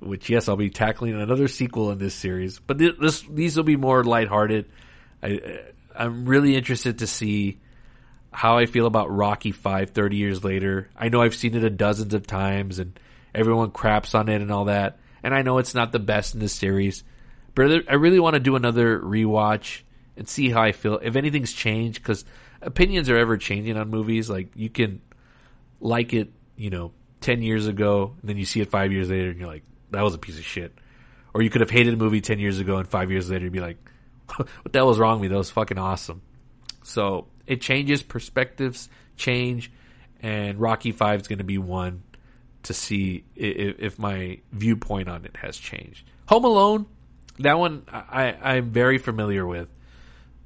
which yes, I'll be tackling another sequel in this series, but th- this these will be more lighthearted. I, I'm really interested to see how I feel about Rocky Five 30 years later. I know I've seen it a dozens of times, and everyone craps on it and all that, and I know it's not the best in the series but I really want to do another rewatch and see how I feel. If anything's changed, because opinions are ever changing on movies. Like you can like it, you know, ten years ago, and then you see it five years later, and you're like, that was a piece of shit. Or you could have hated a movie 10 years ago and five years later you'd be like, what the hell was wrong with me? That was fucking awesome. So it changes, perspectives change, and Rocky 5 is going to be one to see if, if, my viewpoint on it has changed. Home Alone, that one I, I'm very familiar with,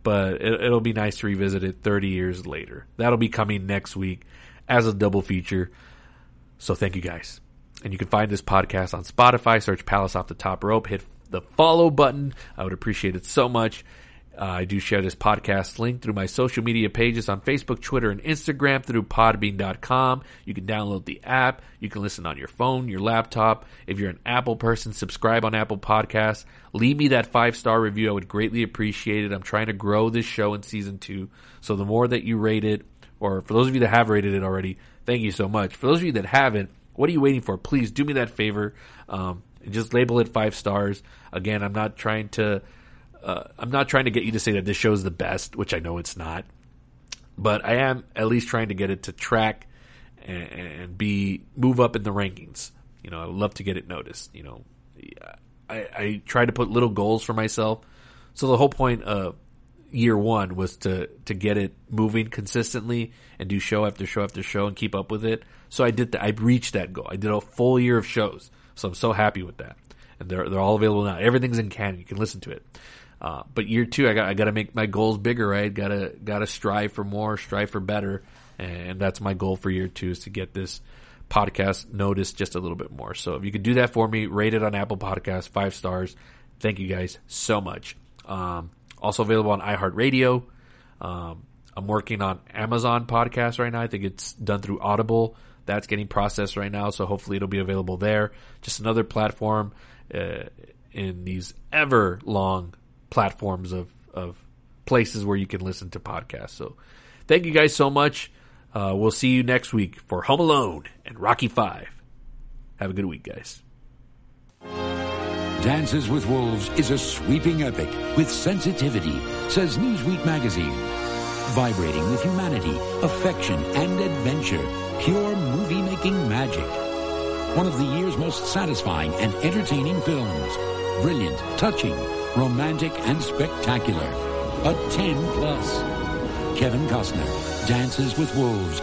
but it, it'll be nice to revisit it 30 years later. That'll be coming next week as a double feature. So thank you guys. And you can find this podcast on Spotify. Search Palace Off the Top Rope. Hit the follow button. I would appreciate it so much. Uh, I do share this podcast link through my social media pages on Facebook, Twitter, and Instagram through podbean.com. You can download the app. You can listen on your phone, your laptop. If you're an Apple person, subscribe on Apple Podcasts. Leave me that five star review. I would greatly appreciate it. I'm trying to grow this show in season two. So the more that you rate it, or for those of you that have rated it already, thank you so much. For those of you that haven't, what are you waiting for? Please do me that favor. Um, just label it five stars. Again, I'm not trying to, uh, I'm not trying to get you to say that this show is the best, which I know it's not, but I am at least trying to get it to track and, and be move up in the rankings. You know, I would love to get it noticed. You know, I, I try to put little goals for myself. So the whole point of year one was to to get it moving consistently and do show after show after show and keep up with it. So I did that. I reached that goal. I did a full year of shows. So I'm so happy with that. And they're they're all available now. Everything's in canon. You can listen to it. Uh, but year two, I got I got to make my goals bigger. Right? Got to got to strive for more, strive for better, and that's my goal for year two is to get this podcast noticed just a little bit more. So if you could do that for me, rate it on Apple Podcasts five stars. Thank you guys so much. Um, also available on iHeartRadio. Um, I'm working on Amazon podcast right now. I think it's done through Audible. That's getting processed right now, so hopefully it'll be available there. Just another platform uh, in these ever long platforms of, of places where you can listen to podcasts. So thank you guys so much. Uh, we'll see you next week for Home Alone and Rocky Five. Have a good week, guys. Dances with Wolves is a sweeping epic with sensitivity, says Newsweek magazine. Vibrating with humanity, affection, and adventure. Pure movie making magic. One of the year's most satisfying and entertaining films. Brilliant, touching, romantic, and spectacular. A 10 plus. Kevin Costner, Dances with Wolves,